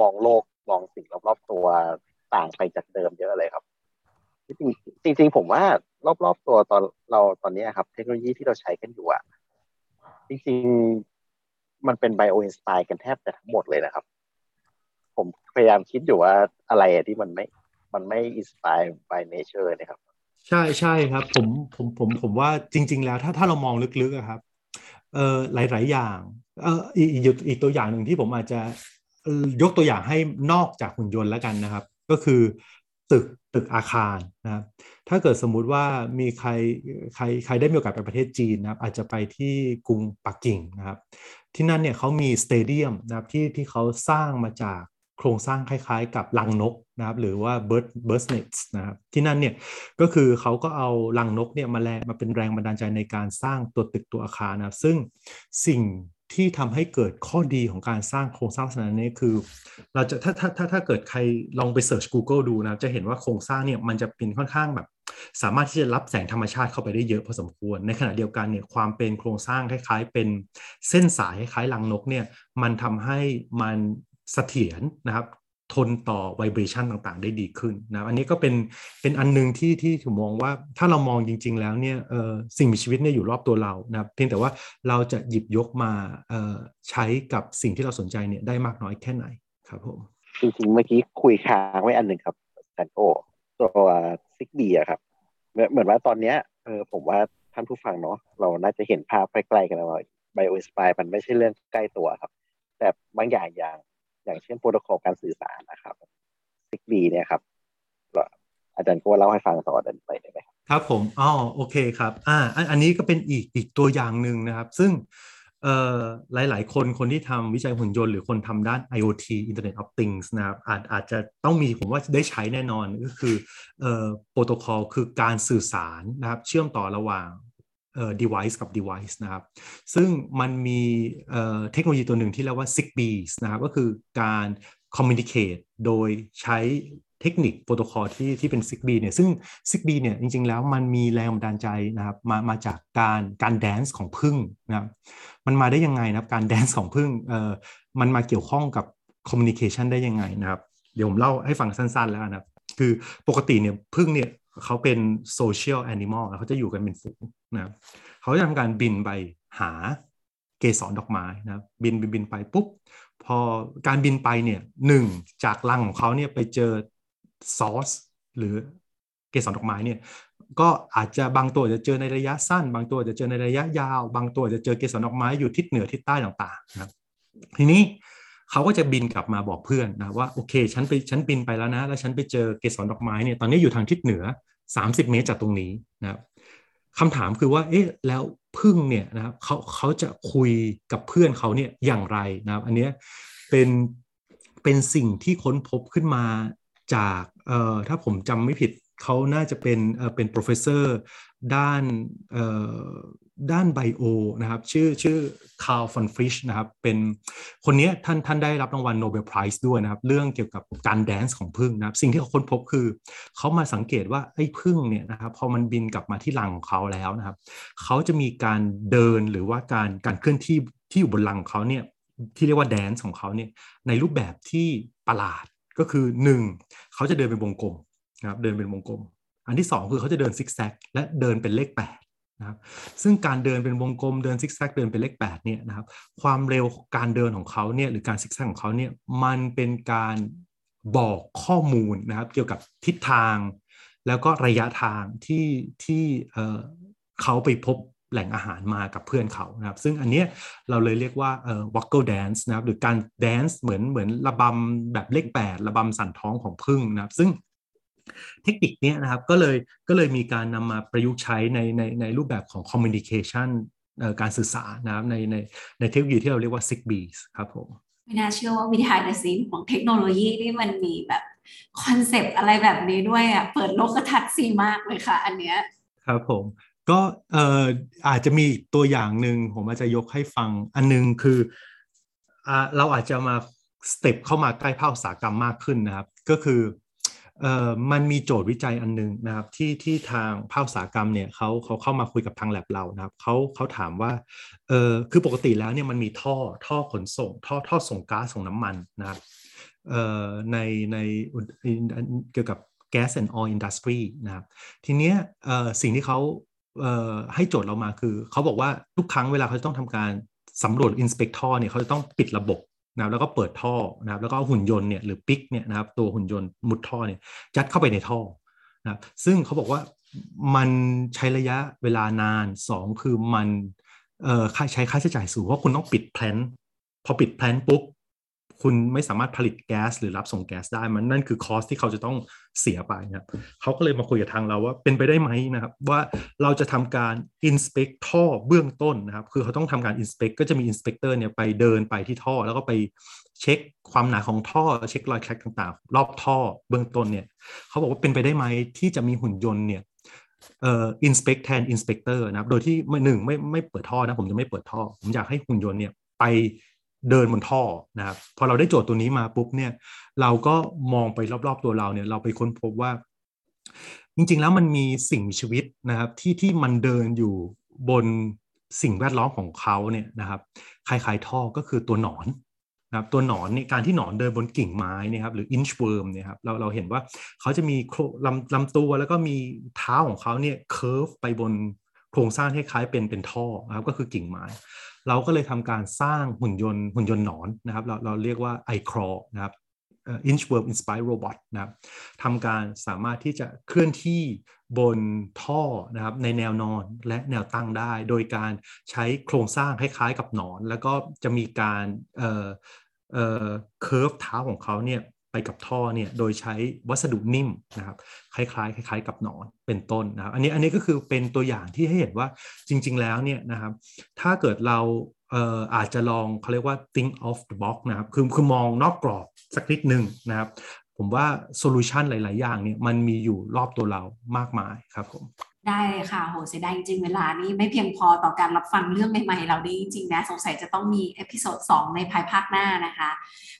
มองโลกมองสิ่งรอบๆตัว ต่างไปจากเดิมเยอะเลยครับ จริงจริงผมว่ารอบๆตัวตอนเราตอนนี้ครับ เทคโนโลยีที่เราใช้กันอยู่อะจริงๆมันเป็นไบโออินสไตล์กันแทบจะทั้งหมดเลยนะครับ ผมพยายามคิดอยู่ว่าอะไรที่มันไม่ มันไม่ inspired by nature นะครับ ใช่ใช่ครับ ผมผมผมผมว่าจริง ๆ แล้วถ้าถ้าเรามองลึกๆครับเออหลาย ๆ อย่างเอ่ออีกอีกตัวอย่างหนึ่งที่ผมอาจจะยกตัวอย่างให้นอกจากหุ่นยนต์แล้วกันนะครับ ก็คือตึกตึกอาคารนะครับถ้าเกิดสมมุติว่ามีใครใครใครได้มีโอกาสไปประเทศจีนนะครับอาจจะไปที่กรุงปักกิ่งนะครับที่นั่นเนี่ยเขามีสเตเดียมนะครับที่ที่เขาสร้างมาจากโครงสร้างคล้ายๆ กับลังนกนะครับหรือว่า bird bird nest นะครับที่นั่นเนี่ยก็คือเขาก็เอาลังนกเนี่ยมาแรงมาเป็นแรงบันดาลใจในการสร้างตัวตึกตัวอาคารนะครับซึ่งสิ่ง ที่ทำให้เกิดข้อดีของการสร้างโครงสร้างลักษณะนี้คือ เราจะถ้าถ้าถ้าถ้าเกิดใครลองไปเสิร์ช Google ดูนะจะเห็นว่าโครงสร้างเนี่ยมันจะเป็นค่อนข้างแบบ สามารถที่จะรับแสงธรรมชาติเข้าไปได้เยอะพอสมควร ในขณะเดียวกันเนี่ยความเป็นโครงสร้างคล้าย ๆ เป็นเส้นสายคล้ายๆลังนกเนี่ยมันทำให้มันเสถียรนะครับ ทนต่อไวเบรชันต่างๆ ได้ดีขึ้นนะอันนี้ก็เป็นเป็นอันนึงที่ที่ผมมองว่าถ้าเรามองจริง ๆ แล้วเนี่ยสิ่งมีชีวิตเนี่ยอยู่รอบตัวเรานะเพียงแต่ว่าเราจะหยิบยกมาใช้กับสิ่งที่เราสนใจเนี่ยได้มากน้อยแค่ไหนครับผมจริงๆเมื่อกี้คุยค้างไว้อันหนึ่งครับแตนโอตัวซิกบีอะครับเหมือนว่าตอนเนี้ยเออผมว่าท่านผู้ฟังเนาะเราน่าจะเห็นภาพใกล้ๆกันแล้วไบโอสปายมันไม่ใช่เรื่องใกล้ตัวครับ แต่บางอย่างอย่าง อย่างเช่นโปรโตคอลการสื่อสารนะครับซิกบีเนี่ยครับอาจารย์ก็เล่าให้ฟังต่อเดินไปได้ไหมครับครับผมอ๋อโอเคครับอ่าอันนี้ก็เป็นอีกอีกตัวอย่างหนึ่งนะครับ ซึ่งเอ่อหลาย ๆ คนคนที่ทำวิจัยหุ่นยนต์หรือคนทำด้าน IoT Internet of Things นะครับอาจอาจจะต้องมีผมว่าได้ใช้แน่นอนก็คือเอ่อโปรโตคอลคือการสื่อสารนะครับ เชื่อมต่อระหว่าง device กับ device นะครับ ซึ่งมันมีเอ่อเทคโนโลยีตัวหนึ่งที่เรียกว่า Zigbee นะครับ ก็คือการ communicate โดยใช้เทคนิคโปรโตคอลที่ที่เป็น Zigbee เนี่ยซึ่ง Zigbee เนี่ยจริงๆแล้วมันมีแรงบันดาลใจนะครับมามาจากการการ dance ของผึ้งนะครับมันมาได้ยังไงนะครับการ dance ของผึ้งเอ่อมันมาเกี่ยวข้องกับ communication ได้ยังไงนะครับ เดี๋ยวผมเล่าให้ฟังสั้นๆแล้วนะครับ คือปกติเนี่ยผึ้งเนี่ยเขาเป็น social animal เขาจะอยู่กันเป็นฝูง นะครับเขาจะทำการบินไปหาเกสรดอกไม้นะครับบินบินบินไปปุ๊บพอการบินไปเนี่ยหนึ่งจากรังของเขาเนี่ยไปเจอซอสหรือเกสรดอกไม้เนี่ยก็อาจจะบางตัวจะเจอในระยะสั้น บางตัวจะเจอในระยะยาว บางตัวจะเจอเกสรดอกไม้อยู่ทิศเหนือทิศใต้ต่างๆนะครับทีนี้เขาก็จะบินกลับมาบอกเพื่อนนะว่าโอเคฉันไปฉันบินไปแล้วนะ แล้วฉันไปเจอเกสรดอกไม้เนี่ยตอนนี้อยู่ทางทิศเหนือ 30 เมตรจากตรงนี้นะครับ คำถามคือว่า เอ๊ะ แล้วพึ่งเนี่ยนะครับเขาเขาจะคุยกับเพื่อนเขาเนี่ยอย่างไรนะครับ อันเนี้ยเป็นเป็นสิ่งที่ค้นพบขึ้นมาจากเอ่อถ้าผมจำไม่ผิดเขาน่าจะเป็นเอ่อเป็น professor ด้านเอ่อ ด้าน bio นะครับชื่อชื่อคาร์ลฟอนฟริชนะครับเป็นคนนี้ท่านท่านได้รับรางวัล Nobel Prize ด้วยนะครับ เรื่องเกี่ยวกับการ dance ของผึ้งนะครับ สิ่งที่เขาค้นพบคือ เขามาสังเกตว่าไอ้ผึ้งเนี่ยนะครับพอมันบินกลับมาที่รังของเขาแล้วนะครับ เขาจะมีการเดินหรือว่าการการเคลื่อนที่ที่อยู่บนรังของเขาเนี่ยที่เรียกว่า dance ของเขาเนี่ยในรูปแบบที่ประหลาดก็คือ 1. เขาจะเดินเป็นวงกลมนะครับเดินเป็นวงกลม อันที่ 2 คือเขาจะเดินซิกแซกและเดินเป็นเลข8 นะครับซึ่งการเดินเป็นวงกลมเดินซิกแซกเดินเป็นเลข8เนี่ยนะครับความเร็วการเดินของเขาเนี่ยหรือการซิกแซกของเขาเนี่ยมันเป็นการบอกข้อมูลนะครับเกี่ยวกับทิศทาง แล้วก็ระยะทางที่ที่เขาไปพบแหล่งอาหารมากับเพื่อนเขานะครับซึ่งอันเนี้ยเราเลยเรียกว่าเอ่อ waggle dance นะครับหรือการ dance เหมือนเหมือนระบำแบบเลข8ระบำสั่นท้องของพึ่งนะครับซึ่ง เทคนิคนี้นะครับก็เลยก็เลยมีการนำมาประยุกต์ใช้ในในในรูปแบบของ communication การสื่อสารนะครับในในในเทคโนโลยีที่เราเรียกว่า Zigbee ครับผมไม่น่าเชื่อว่าวิทยาศาสตร์ของเทคโนโลยีนี่มันมีแบบคอนเซปต์อะไรแบบนี้ด้วยอะเปิดโลกทัศน์ซีมากเลยค่ะ อันเนี้ยครับผมก็เอ่ออาจจะมีตัวอย่างหนึ่งผมอาจจะยกให้ฟังอันนึงคืออ่าเราอาจจะมาสเต็ปเข้ามาใกล้ภาคอุตสาหกรรมมากขึ้นนะครับ ก็คือเอ่อ มันมีโจทย์วิจัยอันนึงนะครับที่ที่ทางภาคอุตสาหกรรมเนี่ยเขาเขาเข้ามาคุยกับทางแลบเรานะครับเขาเขาถามว่าเออคือปกติแล้วเนี่ยมันมีท่อท่อขนส่ง ท่อท่อส่งก๊าซส่งน้ำมันนะครับเอ่อในในเกี่ยวกับ gas and oil industry นะครับทีเนี้ยเอ่อสิ่งที่เขาให้โจทย์เรามาคือเขาบอกว่าทุกครั้งเวลาเขาต้องทำการสำรวจ inspect ท่อเนี่ยเขาจะต้องปิดระบบ นะแล้วก็เปิดท่อนะครับแล้วก็หุ่นยนต์เนี่ยหรือ pig เนี่ยนะครับตัวหุ่นยนต์มุดท่อเนี่ยจัดเข้าไปในท่อนะซึ่งเขาบอกว่ามันใช้ระยะเวลานาน 2 คือมันใช้ค่าใช้จ่ายสูงเพราะคุณต้องปิด plant พอปิด plant ปุ๊บ คุณไม่สามารถผลิตแก๊สหรือรับส่งแก๊สได้มันนั่นคือ cost ที่เขาจะต้องเสียไปนะครับเขาก็เลยมาคุยกับทางเราว่าเป็นไปได้ไหมนะครับ ว่าเราจะทำการ inspect ท่อเบื้องต้นนะครับ คือเขาต้องทำการ inspect ก็จะมี inspector เนี่ยไปเดินไปที่ท่อ แล้วก็ไปเช็คความหนาของท่อ เช็ครอยแคร็กต่างๆ รอบท่อเบื้องต้นเนี่ยเขาบอกว่าเป็นไปได้ไหมที่จะมีหุ่นยนต์เนี่ยเอ่อ inspect แทน inspector นะครับ โดยที่หนึ่งไม่ไม่เปิดท่อนะผมจะไม่เปิดท่อ ผมอยากให้หุ่นยนต์เนี่ยไป เดินบนท่อนะครับพอเราได้โจทย์ตัวนี้มาปุ๊บเนี่ยเราก็มองไปรอบๆตัวเราเนี่ยเราไปค้นพบว่า จริงๆแล้วมันมีสิ่งมีชีวิตนะครับที่ที่มันเดินอยู่บนสิ่งแวดล้อมของเขาเนี่ยนะครับคล้ายๆท่อก็คือตัวหนอนนะครับตัวหนอนเนี่ยการที่หนอนเดินบนกิ่งไม้นี่ครับหรือ inchworm เนี่ยครับเราเราเห็นว่าเขาจะมีลำลำตัวแล้วก็มีเท้าของเขาเนี่ยเคิร์ฟไปบนโครงสร้างคล้ายๆเป็นเป็นท่อนะครับก็คือกิ่งไม้ เราก็เลยทำการสร้างหุ่นยนต์หุ่นยนต์หนอนนะครับ เราเราเรียกว่า i c r a w นะครับ Inchworm Inspired Robot นะครับทำการสามารถที่จะเคลื่อนที่บนท่อนะครับในแนวนอนและแนวตั้งได้ โดยการใช้โครงสร้างคล้ายๆกับหนอน แล้วก็จะมีการเอ่อเอ่อเคอร์ฟเท้าของเขาเนี่ย ไปกับท่อเนี่ยโดยใช้วัสดุนิ่มนะครับคล้ายๆคล้าย ๆ กับหนอนเป็นต้นนะครับอันนี้อันนี้ก็คือเป็นตัวอย่างที่ให้เห็นว่าจริง ๆ แล้วเนี่ยนะครับถ้าเกิดเราเอ่ออาจจะลองเขาเรียกว่า think out of the box นะครับคือคือมองนอกกรอบสักนิดหนึ่งนะครับผมว่า solution หลาย ๆ อย่างเนี่ยมันมีอยู่รอบตัวเรามากมายครับผม ได้เลยค่ะ โห เสียดายจริงเวลานี้ไม่เพียงพอต่อการรับฟังเรื่องใหม่ๆเรานี้จริงๆนะ สงสัยจะต้องมี episode 2ในภายภาคหน้านะคะ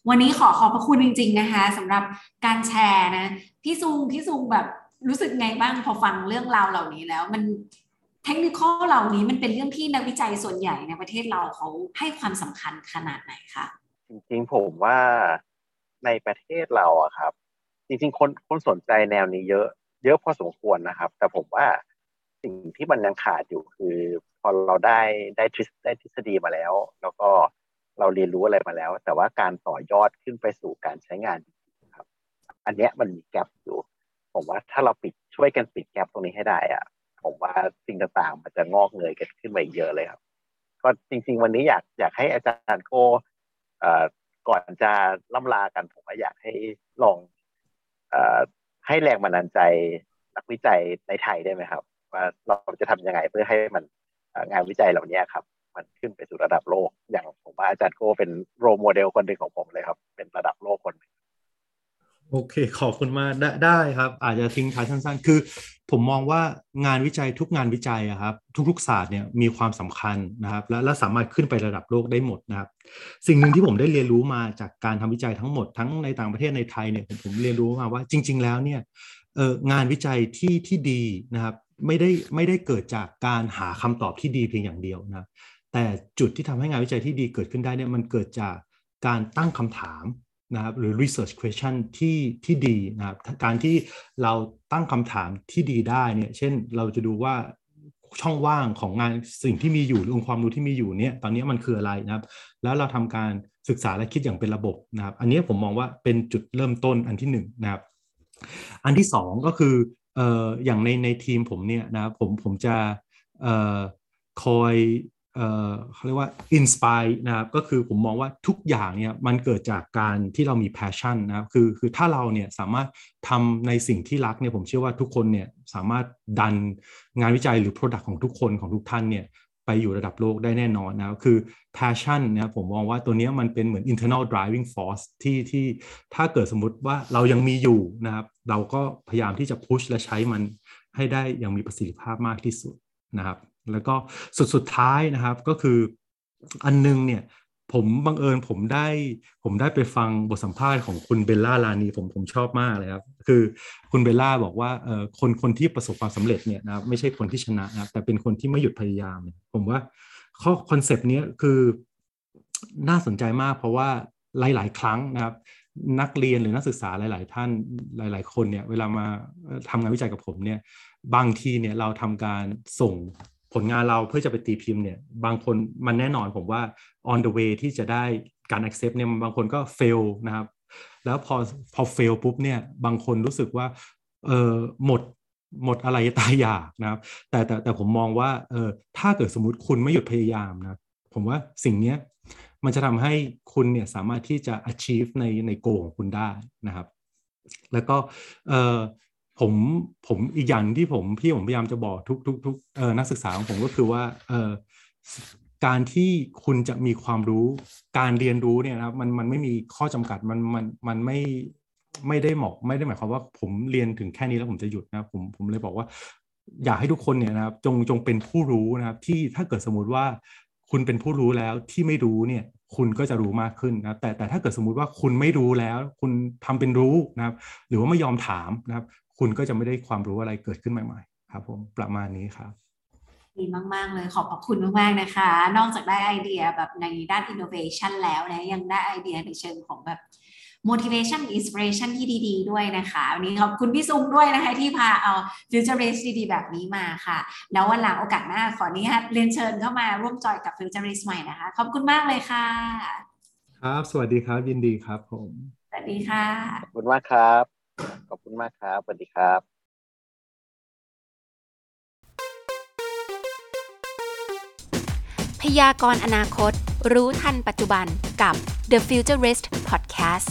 วันนี้ขอขอบพระคุณจริง ๆ นะคะสำหรับการแชร์นะ พี่ซุงพี่ซุงแบบรู้สึกไงบ้างพอฟังเรื่องราวเหล่านี้แล้วมันเทคนิคเหล่านี้มันเป็นเรื่องที่นักวิจัยส่วนใหญ่ในประเทศเราเขาให้ความสำคัญขนาดไหนคะจริงๆผมว่าในประเทศเราอะครับ จริง ๆ คนคนสนใจแนวนี้เยอะ เยอะพอสมควรนะครับ แต่ผมว่า สิ่งที่มันยังขาดอยู่คือ พอเราได้ได้ทฤษได้ทฤษฎีมาแล้ว แล้วก็เราเรียนรู้อะไรมาแล้ว แต่ว่าการต่อยอดขึ้นไปสู่การใช้งานครับ อันเนี้ยมันมีแกลบอยู่ ผมว่าถ้าเราปิดช่วยกันปิดแกลบตรงนี้ให้ได้อะผมว่าสิ่งต่างๆ มันจะงอกเงยกันขึ้นมาอีกเยอะเลยครับ ก็จริง ๆ วันนี้อยากอยากให้อาจารย์โกเอ่อก่อนจะล่ำลากันผมอยากให้ลองอ่อให้แรงบันดาลใจนักวิจัยในไทยได้ไหมครับ ว่าเราจะทำยังไงเพื่อให้มันงานวิจัยเหล่านี้ครับ มันขึ้นไปสู่ระดับโลก อย่างผมว่าอาจารย์โกเป็นโรโมเดลคนหนึ่งของผมเลยครับ เป็นระดับโลกคนหนึ่งโอเค ขอบคุณมากได้ได้ครับ อาจจะทิ้งท้ายสั้น ๆ คือ ผมมองว่างานวิจัยทุกงานวิจัยครับ ทุกๆศาสตร์เนี่ยมีความสำคัญนะครับ และและสามารถขึ้นไประดับโลกได้หมดนะครับ สิ่งหนึ่งที่ผมได้เรียนรู้มาจากการทำวิจัยทั้งหมดทั้งในต่างประเทศในไทยเนี่ยผมผมเรียนรู้มาว่าจริง ๆ แล้วเนี่ยเอองานวิจัยที่ที่ดีนะครับ ไม่ได้ไม่ได้เกิดจากการหาคำตอบที่ดีเพียงอย่างเดียวนะแต่จุดที่ทำให้งานวิจัยที่ดีเกิดขึ้นได้เนี่ยมันเกิดจากการตั้งคำถามนะครับหรือ research question ที่ที่ดีนะครับการที่เราตั้งคำถามที่ดีได้เนี่ยเช่นเราจะดูว่าช่องว่างของงานสิ่งที่มีอยู่หรือองค์ความรู้ที่มีอยู่เนี่ยตอนนี้มันคืออะไรนะครับ แล้วเราทำการศึกษาและคิดอย่างเป็นระบบนะครับ อันนี้ผมมองว่าเป็นจุดเริ่มต้นอันที่หนึ่งนะครับอันที่สองก็คือ เอ่ออย่างในในทีมผมเนี่ยนะผมผมจะเอ่อคอยเอ่อเขาเรียกว่า inspire นะครับก็คือผมมองว่าทุกอย่างเนี่ยมันเกิดจากการที่เรามี passion นะครับคือคือถ้าเราเนี่ยสามารถทำในสิ่งที่รักเนี่ยผมเชื่อว่าทุกคนเนี่ยสามารถดันงานวิจัยหรือ product ของทุกคนของทุกท่านเนี่ย ไปอยู่ระดับโลกได้แน่นอนนะครับคือ passion นะครับผมมองว่าตัวนี้มันเป็นเหมือน internal driving force ที่ที่ถ้าเกิดสมมติว่าเรายังมีอยู่นะครับเราก็พยายามที่จะ push และใช้มันให้ได้อย่างมีประสิทธิภาพมากที่สุดนะครับ แล้วก็สุดสุดท้ายนะครับก็คืออันนึงเนี่ย ผมบังเอิญผมได้ผมได้ไปฟังบทสัมภาษณ์ของคุณเบลล่าลานีผมผมชอบมากเลยครับ คือคุณเบลล่าบอกว่าเออคนคนที่ประสบความสำเร็จเนี่ยนะไม่ใช่คนที่ชนะนะแต่เป็นคนที่ไม่หยุดพยายาม ผมว่าข้อคอนเซปต์นี้คือน่าสนใจมาก เพราะว่าหลาย ๆ ครั้งนะครับ นักเรียนหรือนักศึกษาหลาย ๆ ท่านหลาย ๆ คนเนี่ยเวลามาทำงานวิจัยกับผมเนี่ยบางทีเนี่ยเราทำการส่ง ผลงานเราเพื่อจะไปตีพิมพ์เนี่ยบางคนมันแน่นอนผมว่า on the way ที่จะได้การ accept เนี่ยบางคนก็ fail นะครับ แล้วพอพอ fail ปุ๊บเนี่ยบางคนรู้สึกว่าเออหมดหมดอะไรตายอยากนะครับ แต่แต่แต่ผมมองว่าเออถ้าเกิดสมมติคุณไม่หยุดพยายามนะผมว่าสิ่งเนี้ยมันจะทำให้คุณเนี่ยสามารถที่จะ achieve ในในโกของคุณได้นะครับ แล้วก็เออ ผมผมอีกอย่างที่ผมพี่ผมพยายามจะบอกทุกทุกทุกเออนักศึกษาของผมก็คือว่าเออการที่คุณจะมีความรู้การเรียนรู้เนี่ยนะครับมันมันไม่มีข้อจำกัดมันมันมันไม่ไม่ได้เหมาะไม่ได้หมายความว่าผมเรียนถึงแค่นี้แล้วผมจะหยุดนะครับผมผมเลยบอกว่า อยากให้ทุกคนเนี่ยนะครับจงจงเป็นผู้รู้นะครับที่ถ้าเกิดสมมติว่าคุณเป็นผู้รู้แล้วที่ไม่รู้เนี่ยคุณก็จะรู้มากขึ้นนะแต่แต่ถ้าเกิดสมมุติว่าคุณไม่รู้แล้ว คุณทำเป็นรู้นะครับ หรือว่าไม่ยอมถามนะครับ คุณก็จะไม่ได้ความรู้อะไรเกิดขึ้นใหม่ ๆ ครับ ผมประมาณนี้ครับดีมาก ๆ เลยขอบพระคุณมาก ๆ นะคะ นอกจากได้ไอเดียแบบในด้าน innovation แล้วนะยังได้ไอเดียในเชิงของแบบ motivation inspiration ที่ดี ๆ ด้วยนะคะวันนี้ขอบคุณพี่ซุงด้วยนะคะ ที่พาเอา future race ดี ๆ แบบนี้มาค่ะ แล้ววันหลังโอกาสหน้าขออนุญาตเรียนเชิญเข้ามาร่วมจอยกับ future race ใหม่นะคะ ขอบคุณมากเลยค่ะ ครับ สวัสดีครับยินดีครับผม สวัสดีค่ะ ขอบคุณมากครับ ขอบคุณมากครับสวัสดีครับพยากรณ์อนาคต รู้ทันปัจจุบันกับ The Futurist Podcast